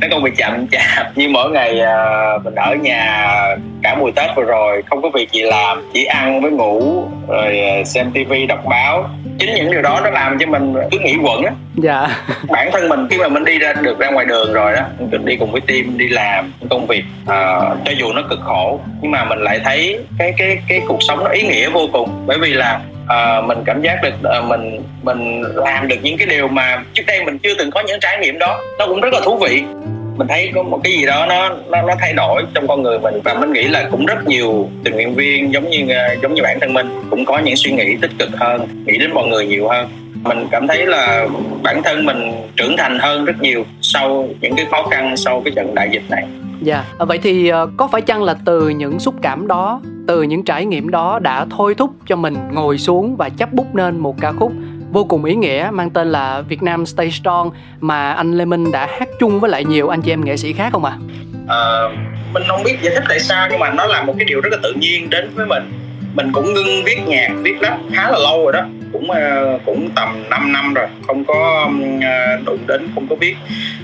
nó không bị chậm chạp như mỗi ngày à, mình ở nhà cả mùa tết vừa rồi. Không có việc gì làm chỉ ăn với ngủ rồi à, xem tivi đọc báo. Chính những điều đó nó làm cho mình cứ nghĩ quẩn á. Dạ. Bản thân mình khi mà mình đi ra được ra ngoài đường rồi đó mình đi cùng với team đi làm công việc à, cho dù nó cực khổ nhưng mà mình lại thấy cái cái cái cuộc sống nó ý nghĩa vô cùng. Bởi vì là Ờ, mình cảm giác được uh, mình mình làm được những cái điều mà trước đây mình chưa từng có những trải nghiệm đó. Nó cũng rất là thú vị. Mình thấy có một cái gì đó nó nó nó thay đổi trong con người mình và mình nghĩ là cũng rất nhiều tình nguyện viên giống như ờ, giống như bản thân mình cũng có những suy nghĩ tích cực hơn nghĩ đến mọi người nhiều hơn. Mình cảm thấy là bản thân mình trưởng thành hơn rất nhiều sau những cái khó khăn sau cái trận đại dịch này. Dạ, à, vậy thì ờ, có phải chăng là từ những xúc cảm đó, từ những trải nghiệm đó đã thôi thúc cho mình ngồi xuống và chấp bút nên một ca khúc vô cùng ý nghĩa mang tên là Việt Nam Stay Strong mà anh Lê Minh đã hát chung với lại nhiều anh chị em nghệ sĩ khác không ạ? Ờ, mình không biết giải thích tại sao nhưng mà nó là một cái điều rất là tự nhiên đến với mình mình cũng ngưng viết nhạc, viết rap khá là lâu rồi đó. Cũng ờ, cũng tầm 5 năm rồi. Không có ờ, đụng đến, không có viết.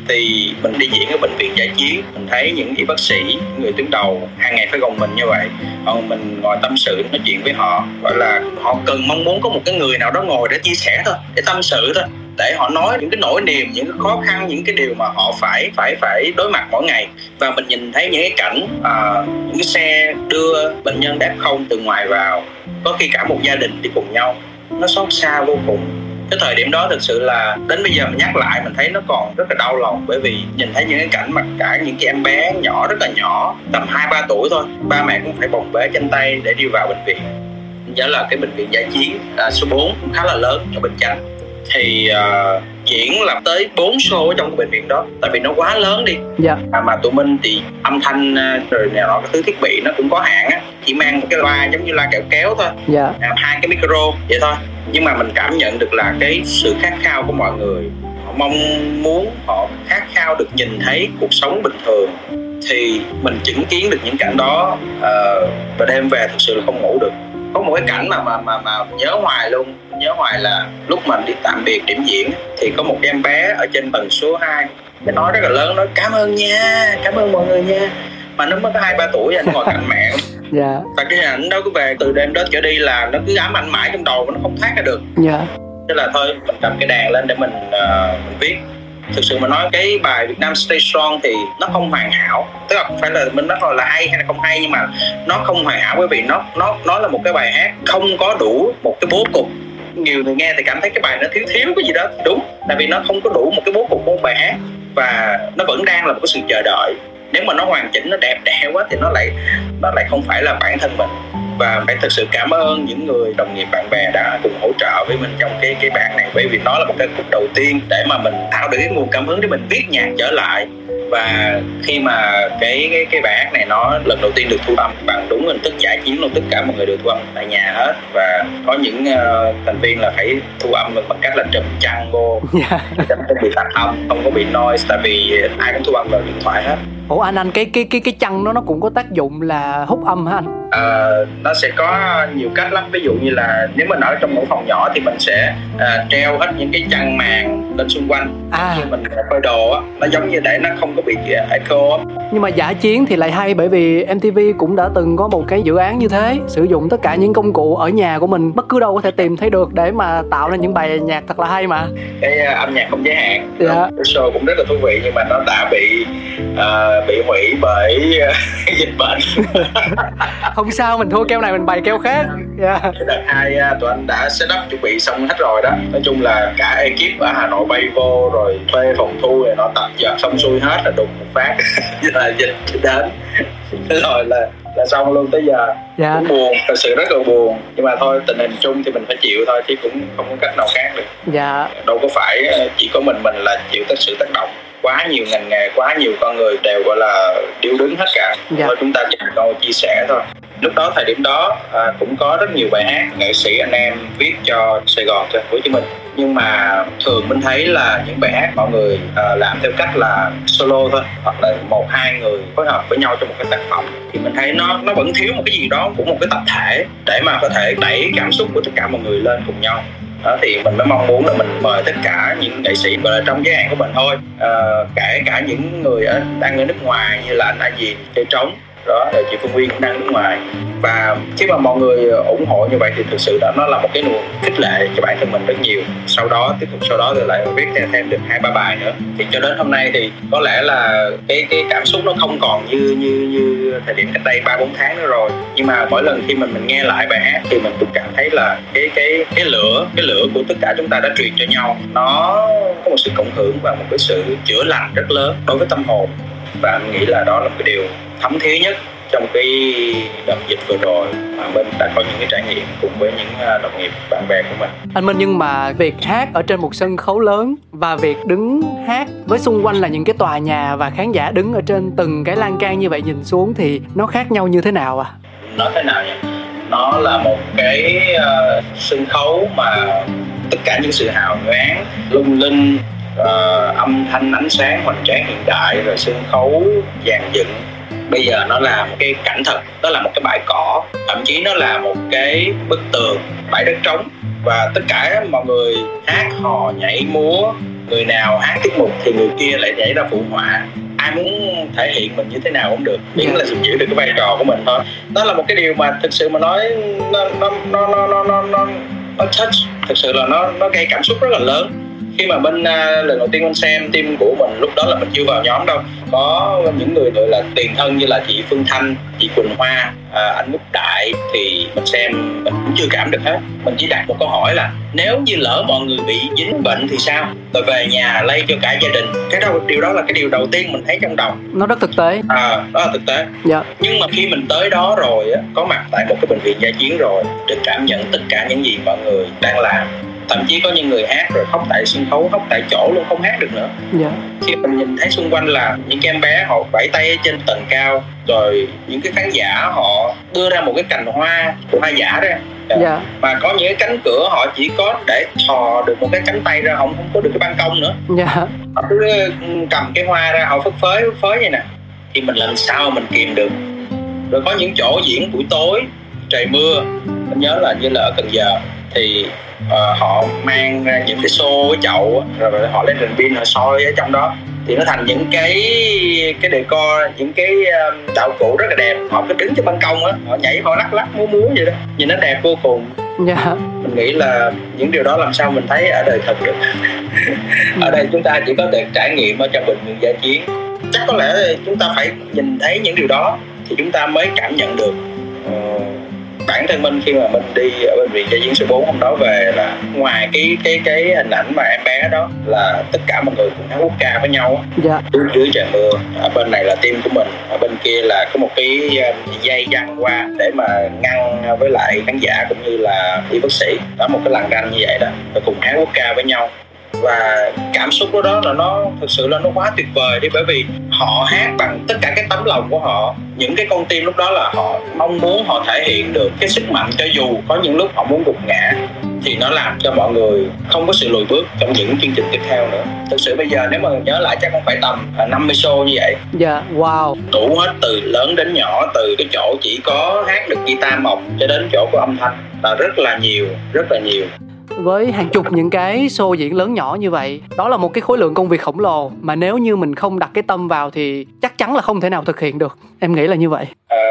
Thì mình đi diễn ở bệnh viện giải chiến. Mình thấy những y bác sĩ những người tuyến đầu hàng ngày phải gồng mình như vậy. Còn mình ngồi tâm sự, nói chuyện với họ. Gọi là họ cần, mong muốn có một cái người nào đó ngồi để chia sẻ thôi, để tâm sự thôi để họ nói những cái nỗi niềm những cái khó khăn những cái điều mà họ phải phải phải đối mặt mỗi ngày. Và mình nhìn thấy những cái cảnh uh, những cái xe đưa bệnh nhân f không từ ngoài vào có khi cả một gia đình đi cùng nhau. Nó xót xa vô cùng. Cái thời điểm đó thực sự là đến bây giờ mình nhắc lại mình thấy nó còn rất là đau lòng bởi vì nhìn thấy những cái cảnh mà cả những cái em bé nhỏ rất là nhỏ tầm hai ba tuổi thôi ba mẹ cũng phải bồng bế trên tay để đi vào bệnh viện. Nhớ là cái bệnh viện giải chiến à, số 4 khá là lớn ở Bình Chánh thì uh, diễn là tới 4 show ở trong cái bệnh viện đó. Tại vì nó quá lớn đi. Dạ. à, mà tụi mình thì âm thanh à, rồi này nọ cái thứ thiết bị nó cũng có hạn á. Chỉ mang một cái loa giống như loa kẹo kéo thôi. Dạ. à, hai cái micro vậy thôi. Nhưng mà mình cảm nhận được là cái sự khát khao của mọi người. Họ mong muốn họ khát khao được nhìn thấy cuộc sống bình thường. Thì mình chứng kiến được những cảnh đó uh, và đêm về thực sự là không ngủ được có một cái cảnh mà mà mà mà nhớ hoài luôn. Nhớ hoài là lúc mình đi tạm biệt điểm diễn thì có một cái em bé ở trên tầng số 2 cái nói rất là lớn nói cảm ơn nha cảm ơn mọi người nha. Mà nó mới có hai ba tuổi anh ngồi cạnh mẹ. *laughs* Dạ. và cái hình ảnh đó cứ về từ đêm đó trở đi là nó cứ ám ảnh mãi trong đầu và nó không thoát ra được. Dạ. thế là thôi mình cầm cái đàn lên để mình uh, mình viết thực sự mà nói cái bài Việt Nam Stay Strong thì nó không hoàn hảo. Tức là phải là mình nói là hay hay là không hay, nhưng mà nó không hoàn hảo bởi vì nó nó nó là một cái bài hát không có đủ một cái bố cục. Nhiều người nghe thì cảm thấy cái bài nó thiếu thiếu cái gì đó, đúng. Tại vì nó không có đủ một cái bố cục của một bài hát và nó vẫn đang là một cái sự chờ đợi. Nếu mà nó hoàn chỉnh, nó đẹp đẽ quá thì nó lại nó lại không phải là bản thân mình và phải thực sự cảm ơn những người đồng nghiệp bạn bè đã cùng hỗ trợ với mình trong cái cái bản này. Bởi vì nó là một cái khúc đầu tiên để mà mình tạo được cái nguồn cảm hứng để mình viết nhạc trở lại. Và khi mà cái cái cái bài hát này nó lần đầu tiên được thu âm bằng đúng hình thức giải chiến luôn tất cả mọi người đều thu âm tại nhà hết. Và có những uh, thành viên là phải thu âm bằng cách là trùm chăn vô để không bị tắt âm không có bị noise tại vì ai cũng thu âm vào điện thoại hết ủa anh anh cái cái cái cái chăn nó nó cũng có tác dụng là hút âm hả anh? Ờ, nó sẽ có nhiều cách lắm. Ví dụ như là nếu mình ở trong một phòng nhỏ thì mình sẽ à, treo hết những cái chăn màn lên xung quanh. À. Khi mình phơi đồ á nó giống như để nó không có bị echo nhưng mà giả chiến thì lại hay bởi vì MTV cũng đã từng có một cái dự án như thế sử dụng tất cả những công cụ ở nhà của mình bất cứ đâu có thể tìm thấy được để mà tạo ra những bài nhạc thật là hay mà. Cái à, âm nhạc không giới hạn. Dạ. cái show cũng rất là thú vị nhưng mà nó đã bị à, bị hủy bởi à, *laughs* dịch bệnh. *laughs* Không sao mình thua keo này mình bày keo khác. Yeah. Đợt hai à, tụi anh đã set up chuẩn bị xong hết rồi đó. Nói chung là cả ekip ở hà nội bay vô rồi thuê phòng thu rồi nó tập dượt xong xuôi hết là đùng một phát. *laughs* Là dịch đến. Rồi là là xong luôn tới giờ. Dạ cũng buồn thật sự rất là buồn. Nhưng mà thôi tình hình chung thì mình phải chịu thôi chứ cũng không có cách nào khác được. Dạ đâu có phải ờ, chỉ có mình mình là chịu tất sự tác động quá nhiều ngành nghề quá nhiều con người đều gọi là điêu đứng hết cả. Dạ. thôi chúng ta chỉ câu chia sẻ thôi. Lúc đó thời điểm đó à, cũng có rất nhiều bài hát nghệ sĩ anh em viết cho Sài Gòn cho Hồ Chí Minh. Nhưng mà thường mình thấy là những bài hát mọi người à, làm theo cách là solo thôi hoặc là một hai người phối hợp với nhau trong một cái tác phẩm. Thì mình thấy nó nó vẫn thiếu một cái gì đó của một cái tập thể để mà có thể đẩy cảm xúc của tất cả mọi người lên cùng nhau đó thì mình mới mong muốn là mình mời tất cả những nghệ sĩ gọi là trong giới hạn của mình thôi. À, kể cả những người ở đang ở nước ngoài như là anh A Diền chơi trống đó là chị Phương Nguyên cũng đang nước ngoài. Và khi mà mọi người ủng hộ như vậy thì thực sự đó nó là một cái nguồn khích lệ cho bản thân mình rất nhiều. Sau đó tiếp tục sau đó thì lại viết thêm, thêm được hai ba bài nữa. Thì cho đến hôm nay thì có lẽ là cái cái cảm xúc nó không còn như như như thời điểm cách đây ba bốn tháng nữa rồi. Nhưng mà mỗi lần khi mình mình nghe lại bài hát thì mình cũng cảm thấy là cái cái cái lửa cái lửa của tất cả chúng ta đã truyền cho nhau. Nó có một sự cộng hưởng và một cái sự chữa lành rất lớn đối với tâm hồn và mình nghĩ là đó là cái điều thấm thía nhất trong cái đợt dịch vừa rồi mà mình đã có những cái trải nghiệm cùng với những à, đồng nghiệp bạn bè của mình. Anh Minh nhưng mà việc hát ở trên một sân khấu lớn và việc đứng hát với xung quanh là những cái tòa nhà và khán giả đứng ở trên từng cái lan can như vậy nhìn xuống thì nó khác nhau như thế nào à nói thế nào nhỉ? Nó là một cái ờ, sân khấu mà tất cả những sự hào nhoáng lung linh uh, âm thanh ánh sáng hoành tráng hiện đại rồi sân khấu dàn dựng. Bây giờ nó là một cái cảnh thật nó là một cái bãi cỏ. Thậm chí nó là một cái bức tường bãi đất trống. Và tất cả mọi người hát hò nhảy múa. Người nào hát tiết mục thì người kia lại nhảy ra phụ họa. Ai muốn thể hiện mình như thế nào cũng được miễn là giữ được cái vai trò của mình thôi. Đó là một cái điều mà thực sự mà nói nó nó nó nó nó nó nó, nó touch. Thực sự là nó nó gây cảm xúc rất là lớn khi mà bên à, lần đầu tiên mình xem team của mình lúc đó là mình chưa vào nhóm đâu. Có những người gọi là tiền thân như là chị Phương Thanh chị Quỳnh Hoa à, anh Úc Đại thì mình xem mình cũng chưa cảm được hết. Mình chỉ đặt một câu hỏi là nếu như lỡ mọi người bị dính bệnh thì sao? Rồi về nhà lây cho cả gia đình. Cái đó điều đó là cái điều đầu tiên mình thấy trong đầu. Nó rất thực tế. À đó là thực tế. Dạ. Nhưng mà khi mình tới đó rồi á có mặt tại một cái bệnh viện gia chiến rồi được cảm nhận tất cả những gì mọi người đang làm thậm chí có những người hát rồi khóc tại sân khấu khóc tại chỗ luôn không hát được nữa. Dạ. Khi mình nhìn thấy xung quanh là những cái em bé họ vẫy tay ở trên tầng cao rồi những cái khán giả họ đưa ra một cái cành hoa hoa giả ra. Dạ. Mà có những cái cánh cửa họ chỉ có để thò được một cái cánh tay ra không không có được cái ban công nữa. Dạ. Họ cứ cầm cái hoa ra họ phất phới phất phới vậy nè. Thì mình làm sao mình kìm được? Rồi có những chỗ diễn buổi tối trời mưa. Mình nhớ là như là ở cần giờ thì ờ, họ mang ra những cái xô cái chậu rồi họ lên đèn pin họ soi ở trong đó. Thì nó thành những cái cái decor những cái um, đạo cụ rất là đẹp. Họ cứ đứng trên ban công á họ nhảy họ lắc lắc múa múa vậy đó. Nhìn nó đẹp vô cùng. Dạ. Mình nghĩ là những điều đó làm sao mình thấy ở đời thật được. Ở đây chúng ta chỉ có thể trải nghiệm ở trong bệnh viện gia chiến. Chắc có lẽ chúng ta phải nhìn thấy những điều đó thì chúng ta mới cảm nhận được. Ờ, bản thân mình khi mà mình đi ở bệnh viện gia chiến số 4 hôm đó về là ngoài cái cái cái hình ảnh mà em bé đó là tất cả mọi người cùng hát quốc ca với nhau dạ. Dưới, dưới trời mưa ở bên này là team của mình ở bên kia là có một cái um, dây giăng qua để mà ngăn với lại khán giả cũng như là y bác sĩ. Đó một cái làn ranh như vậy đó. Và cùng hát quốc ca với nhau và cảm xúc của đó là nó thực sự là nó quá tuyệt vời đi bởi vì họ hát bằng tất cả cái tấm lòng của họ. Những cái con tim lúc đó là họ mong muốn họ thể hiện được cái sức mạnh cho dù có những lúc họ muốn gục ngã thì nó làm cho mọi người không có sự lùi bước trong những chương trình tiếp theo nữa. Thực sự bây giờ nếu mà nhớ lại chắc cũng phải tầm à, 50 show như vậy. Dạ wow. Đủ hết từ lớn đến nhỏ từ cái chỗ chỉ có hát được guitar mộc cho đến chỗ có âm thanh là rất là nhiều rất là nhiều với hàng chục những cái show diễn lớn nhỏ như vậy. Đó là một cái khối lượng công việc khổng lồ mà nếu như mình không đặt cái tâm vào thì chắc chắn là không thể nào thực hiện được. Em nghĩ là như vậy. À,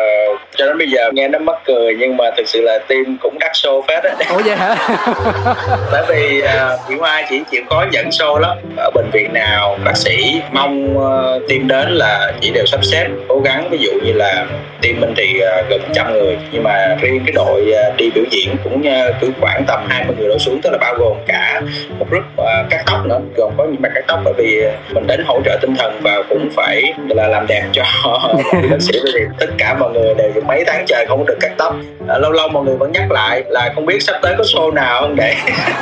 cho đến bây giờ nghe nó mắc cười nhưng mà thực sự là team cũng đắt show phết á. Ủa vậy hả? *laughs* Tại vì uh, chị Hoa chỉ chịu có dẫn show lắm. Ở bệnh viện nào bác sĩ mong uh, team đến là chỉ đều sắp xếp cố gắng. Ví dụ như là team mình thì uh, gần trăm người. Nhưng mà riêng cái đội uh, đi biểu diễn cũng uh, cứ khoảng tầm 20 người đổ xuống tức là bao gồm cả một group uh, cắt tóc nữa. Gồm có những bạn cắt tóc bởi vì mình đến hỗ trợ tinh thần và cũng phải là làm đẹp cho *laughs* bác sĩ bởi vì tất cả mọi người đều được mấy tháng trời không được cắt tóc. À, lâu lâu mọi người vẫn nhắc lại là không biết sắp tới có show nào không để,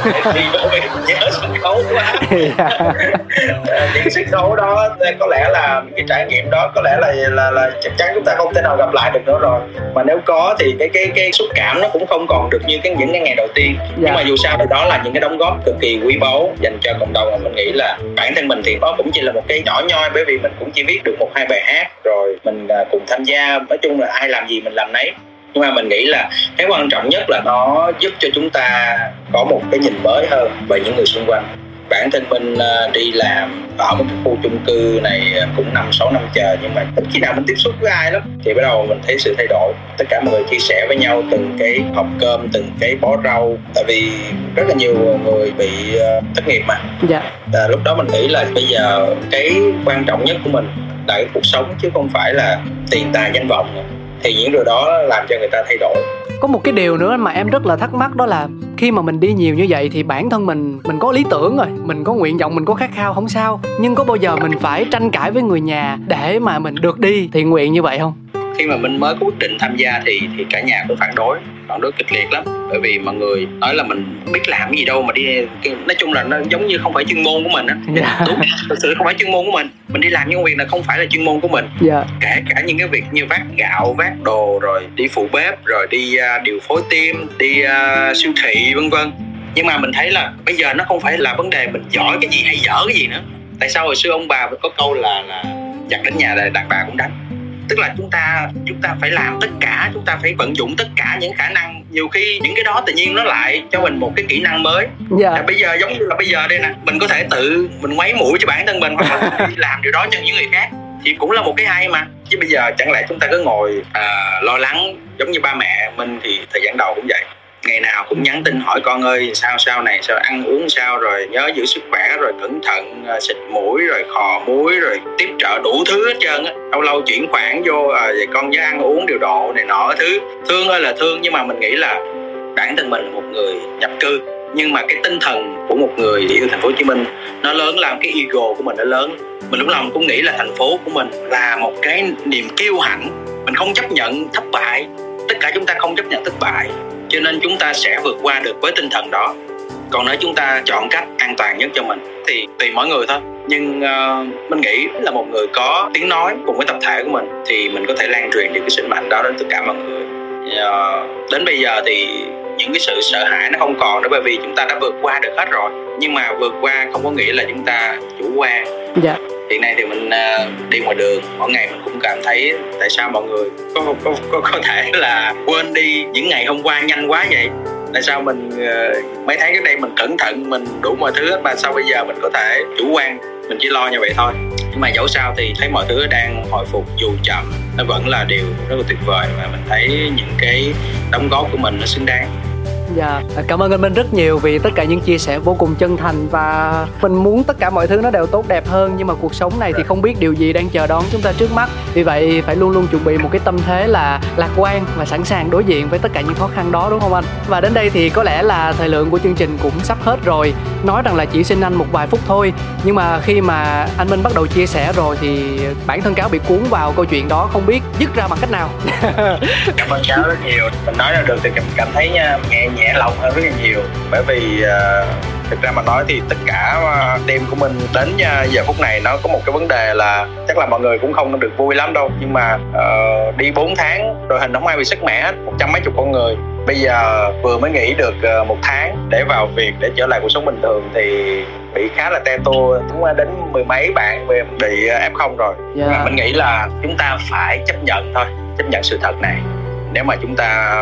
*laughs* đi bởi vì nhớ sân khấu quá. À, *laughs* những sân khấu đó có lẽ là cái trải nghiệm đó có lẽ là là là chắc chắn chúng ta không thể nào gặp lại được nữa rồi. Mà nếu có thì cái cái cái xúc cảm nó cũng không còn được như cái những cái ngày đầu tiên. Yeah. nhưng mà dù sao thì đó là những cái đóng góp cực kỳ quý báu dành cho cộng đồng mà mình nghĩ là bản thân mình thì nó cũng chỉ là một cái nhỏ nhoi bởi vì mình cũng chỉ viết được một hai bài hát rồi mình cùng tham gia. Nói chung là ai làm gì mình làm nấy. Nhưng mà mình nghĩ là cái quan trọng nhất là nó giúp cho chúng ta có một cái nhìn mới hơn về những người xung quanh. Bản thân mình đi làm ở một cái khu chung cư này cũng năm sáu năm chờ nhưng mà ít khi nào mình tiếp xúc với ai lắm thì bắt đầu mình thấy sự thay đổi. Tất cả mọi người chia sẻ với nhau từng cái hộp cơm từng cái bó rau tại vì rất là nhiều người bị thất nghiệp mà. Dạ. à, lúc đó mình nghĩ là bây giờ cái quan trọng nhất của mình là cái cuộc sống chứ không phải là tiền tài danh vọng nữa thì những điều đó làm cho người ta thay đổi. Có một cái điều nữa mà em rất là thắc mắc đó là khi mà mình đi nhiều như vậy thì bản thân mình mình có lý tưởng rồi mình có nguyện vọng mình có khát khao không sao. Nhưng có bao giờ mình phải tranh cãi với người nhà để mà mình được đi thiện nguyện như vậy không? Khi mà mình mới có quyết định tham gia thì thì cả nhà cũng phản đối phản đối kịch liệt lắm. Bởi vì mọi người nói là mình biết làm cái gì đâu mà đi nói chung là nó giống như không phải chuyên môn của mình á. Yeah. đúng. Thực sự không phải chuyên môn của mình. Mình đi làm những việc là không phải là chuyên môn của mình. Yeah. kể cả những cái việc như vác gạo vác đồ rồi đi phụ bếp rồi đi uh, điều phối tim đi uh, siêu thị vân vân. Nhưng mà mình thấy là bây giờ nó không phải là vấn đề mình giỏi cái gì hay dở cái gì nữa. Tại sao hồi xưa ông bà có câu là là giặt đến nhà là đàn bà cũng đánh tức là chúng ta chúng ta phải làm tất cả chúng ta phải vận dụng tất cả những khả năng. Nhiều khi những cái đó tự nhiên nó lại cho mình một cái kỹ năng mới. Dạ. bây giờ giống như là bây giờ đây nè mình có thể tự mình ngoáy mũi cho bản thân mình hoặc là làm điều đó cho những người khác thì cũng là một cái hay mà. Chứ bây giờ chẳng lẽ chúng ta cứ ngồi à, lo lắng giống như ba mẹ mình thì thời gian đầu cũng vậy ngày nào cũng nhắn tin hỏi con ơi sao sao này sao ăn uống sao rồi nhớ giữ sức khỏe rồi cẩn thận ờ, xịt mũi rồi khò muối rồi tiếp trợ đủ thứ hết trơn á. Lâu lâu chuyển khoản vô uh, vậy con nhớ ăn uống điều độ này nọ thứ. Thương ơi là thương nhưng mà mình nghĩ là bản thân mình là một người nhập cư nhưng mà cái tinh thần của một người yêu thành phố Hồ Chí Minh nó lớn làm cái ego của mình nó lớn. Mình lúc lòng cũng nghĩ là thành phố của mình là một cái niềm kiêu hãnh. Mình không chấp nhận thất bại tất cả chúng ta không chấp nhận thất bại cho nên chúng ta sẽ vượt qua được với tinh thần đó. Còn nếu chúng ta chọn cách an toàn nhất cho mình thì tùy mỗi người thôi. Nhưng uh, mình nghĩ là một người có tiếng nói cùng với tập thể của mình thì mình có thể lan truyền được cái sức mạnh đó đến tất cả mọi người. Uh, đến bây giờ thì những cái sự sợ hãi nó không còn nữa bởi vì chúng ta đã vượt qua được hết rồi. Nhưng mà vượt qua không có nghĩa là chúng ta chủ quan. Dạ hiện nay thì mình uh, đi ngoài đường mỗi ngày mình cũng cảm thấy tại sao mọi người có có có, có thể là quên đi những ngày hôm qua nhanh quá vậy? Tại sao mình uh, mấy tháng trước đây mình cẩn thận mình đủ mọi thứ mà sao bây giờ mình có thể chủ quan? Mình chỉ lo như vậy thôi. Nhưng mà dẫu sao thì thấy mọi thứ đang hồi phục dù chậm nó vẫn là điều rất là tuyệt vời và mình thấy những cái đóng góp của mình nó xứng đáng. Dạ, cảm ơn anh Minh rất nhiều vì tất cả những chia sẻ vô cùng chân thành và mình muốn tất cả mọi thứ nó đều tốt đẹp hơn nhưng mà cuộc sống này thì không biết điều gì đang chờ đón chúng ta trước mắt. Vì vậy phải luôn luôn chuẩn bị một cái tâm thế là lạc quan và sẵn sàng đối diện với tất cả những khó khăn đó đúng không anh? Và đến đây thì có lẽ là thời lượng của chương trình cũng sắp hết rồi. Nói rằng là chỉ xin anh một vài phút thôi, nhưng mà khi mà anh Minh bắt đầu chia sẻ rồi thì bản thân cáo bị cuốn vào câu chuyện đó không biết dứt ra bằng cách nào. *laughs* cảm ơn cáo rất nhiều. Mình nói ra được thì cảm thấy nha, nghe nhẹ lòng hơn rất là nhiều. Bởi vì uh, thực ra mà nói thì tất cả team của mình đến uh, giờ phút này nó có một cái vấn đề là chắc là mọi người cũng không được vui lắm đâu. Nhưng mà uh, đi 4 tháng rồi hình không ai bị sức mẻ một trăm mấy chục con người. Bây giờ vừa mới nghỉ được ờ, một tháng để vào việc để trở lại cuộc sống bình thường thì bị khá là te tua. Cũng đến mười mấy bạn về bị ờ, f0 rồi. Dạ. Và mình nghĩ là chúng ta phải chấp nhận thôi chấp nhận sự thật này nếu mà chúng ta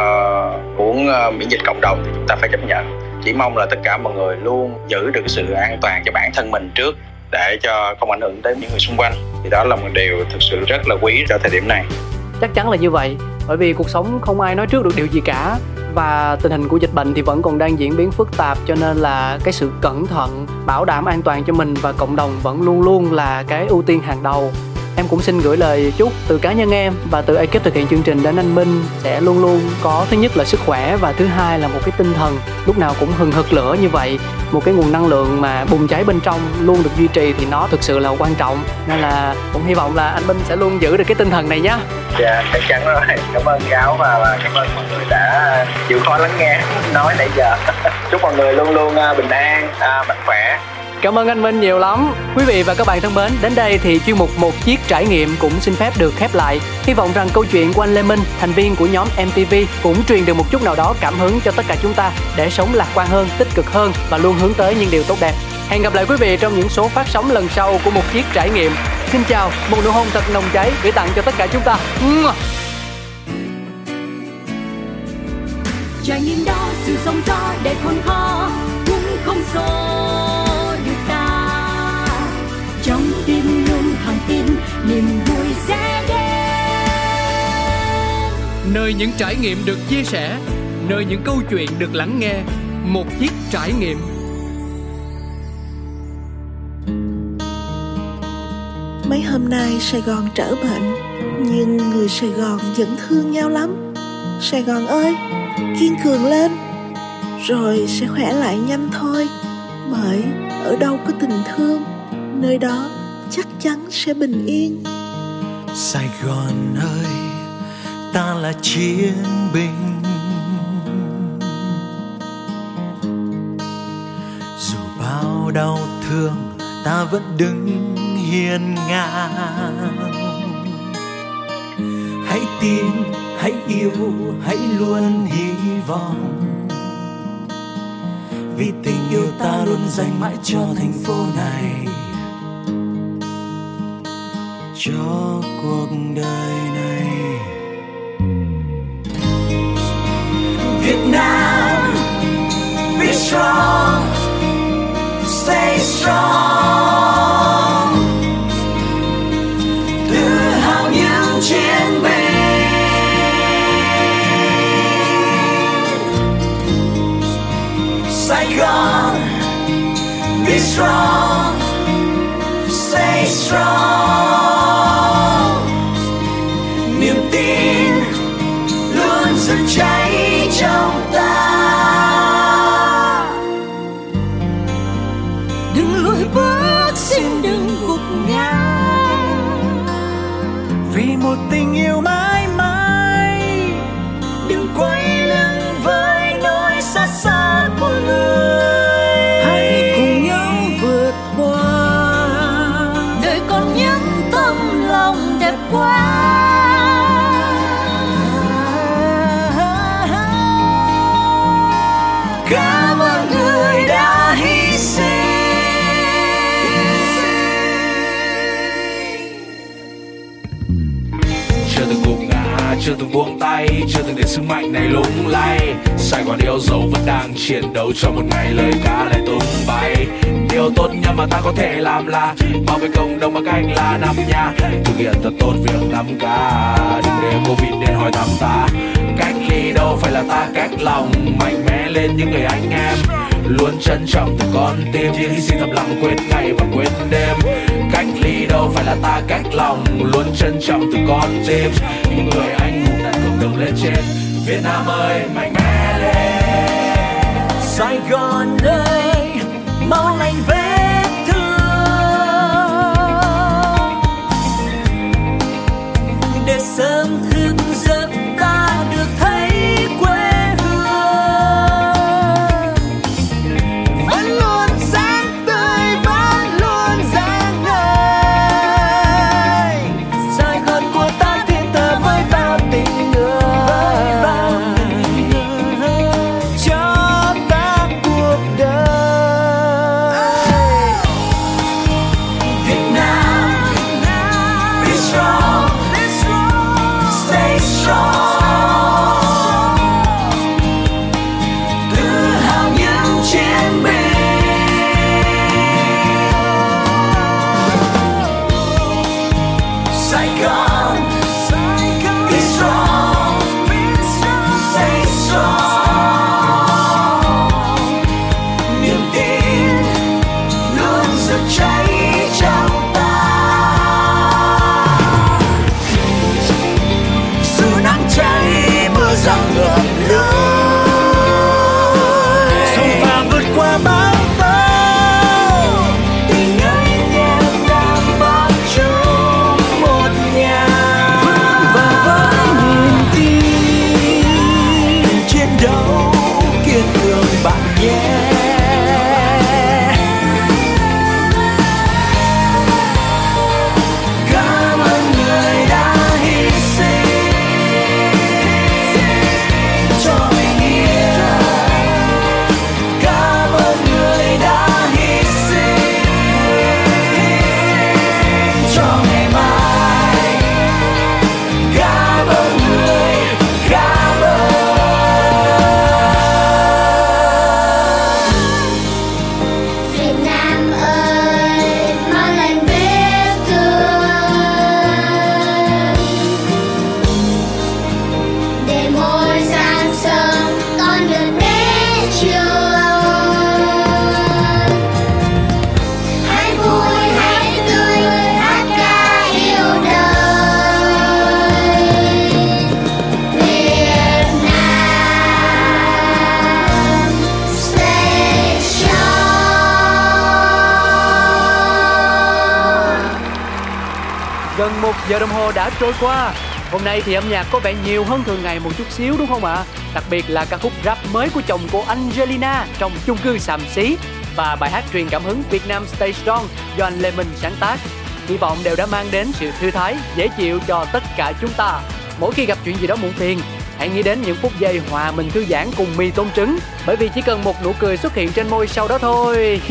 muốn ờ, miễn dịch cộng đồng thì chúng ta phải chấp nhận. Chỉ mong là tất cả mọi người luôn giữ được sự an toàn cho bản thân mình trước để cho không ảnh hưởng đến những người xung quanh. Thì đó là một điều thực sự rất là quý cho thời điểm này. Chắc chắn là như vậy, bởi vì cuộc sống không ai nói trước được điều gì cả. Và tình hình của dịch bệnh thì vẫn còn đang diễn biến phức tạp, cho nên là cái sự cẩn thận, bảo đảm an toàn cho mình và cộng đồng vẫn luôn luôn là cái ưu tiên hàng đầu em cũng xin gửi lời chúc từ cá nhân em và từ ekip thực hiện chương trình đến anh Minh sẽ luôn luôn có thứ nhất là sức khỏe và thứ hai là một cái tinh thần lúc nào cũng hừng hực lửa như vậy. Một cái nguồn năng lượng mà bùng cháy bên trong luôn được duy trì thì nó thực sự là quan trọng. Nên là cũng hy vọng là anh Minh sẽ luôn giữ được cái tinh thần này nhé dạ chắc chắn rồi. Cảm ơn gáo và, cảm ơn mọi người đã chịu khó lắng nghe nói nãy giờ. *laughs* Chúc mọi người luôn luôn à, bình an à, mạnh khỏe. Cảm ơn anh Minh nhiều lắm. Quý vị và các bạn thân mến, đến đây thì chuyên mục một chiếc trải nghiệm cũng xin phép được khép lại. Hy vọng rằng câu chuyện của anh Lê Minh, thành viên của nhóm MTV cũng truyền được một chút nào đó cảm hứng cho tất cả chúng ta để sống lạc quan hơn, tích cực hơn và luôn hướng tới những điều tốt đẹp. Hẹn gặp lại quý vị trong những số phát sóng lần sau của một chiếc trải nghiệm. Xin chào, một nụ hôn thật nồng cháy gửi tặng cho tất cả chúng ta. Trải nghiệm đó sự sống gió để khôn khó cũng không xô Nơi những trải nghiệm được chia sẻ, nơi những câu chuyện được lắng nghe. Một chiếc trải nghiệm. Mấy hôm nay Sài Gòn trở bệnh Nhưng người Sài Gòn vẫn thương nhau lắm. Sài Gòn ơi Kiên cường lên Rồi sẽ khỏe lại nhanh thôi. Bởi ở đâu có tình thương Nơi đó chắc chắn sẽ bình yên. Sài Gòn ơi ta là chiến binh. Dù bao đau thương, ta vẫn đứng hiên ngang. Hãy tin, hãy yêu, hãy luôn hy vọng. Vì tình yêu ta luôn dành mãi cho thành phố này. Cho cuộc đời này strong. Stay strong. Tự hào những chiến binh. Sài Gòn be strong. Buông tay, chưa từng để sức mạnh này lung lay. Sài gòn yêu dấu vẫn đang chiến đấu cho một ngày lời ca lại tung bay. Điều tốt nhất mà ta có thể làm là bảo vệ cộng đồng bằng cách là năm nhà. Thực hiện thật tốt việc năm k đừng để covid đến hỏi thăm ta. Cách ly đâu phải là ta, cách lòng mạnh mẽ lên những người anh em. Luôn trân trọng từ con tim hy sinh thầm lặng quên ngày và quên đêm. Cách ly đâu phải là ta, cách lòng, luôn trân trọng từ con tim. Những người anh hùng đồng lên trên Việt Nam ơi, mạnh mẽ lên Sài Gòn ơi mau lành về! Trôi qua Hôm nay thì âm nhạc có vẻ nhiều hơn thường ngày một chút xíu đúng không ạ? Đặc biệt là ca khúc rap mới của chồng cô Angelina trong chung cư Sàm Xí và bài hát truyền cảm hứng Việt Nam Stay Strong do anh Lê Minh sáng tác. Hy vọng đều đã mang đến sự thư thái, dễ chịu cho tất cả chúng ta. Mỗi khi gặp chuyện gì đó muộn phiền, hãy nghĩ đến những phút giây hòa mình thư giãn cùng mì tôm trứng bởi vì chỉ cần một nụ cười xuất hiện trên môi sau đó thôi *laughs*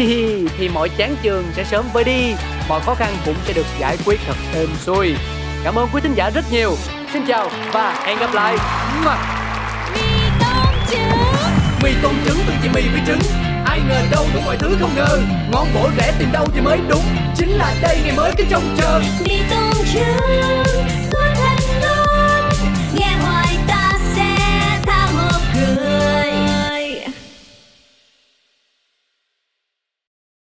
thì mọi chán chường sẽ sớm vơi đi mọi khó khăn cũng sẽ được giải quyết thật êm xuôi cảm ơn quý thính giả rất nhiều. Xin chào và hẹn gặp lại. Mì tôm trứng. Mì tôm trứng từ chị mì với trứng. Ai ngờ đâu đủ mọi thứ không ngờ. Ngon bổ rẻ tìm đâu thì mới đúng. Chính là đây ngày mới cái trông chờ. Mì tôm trứng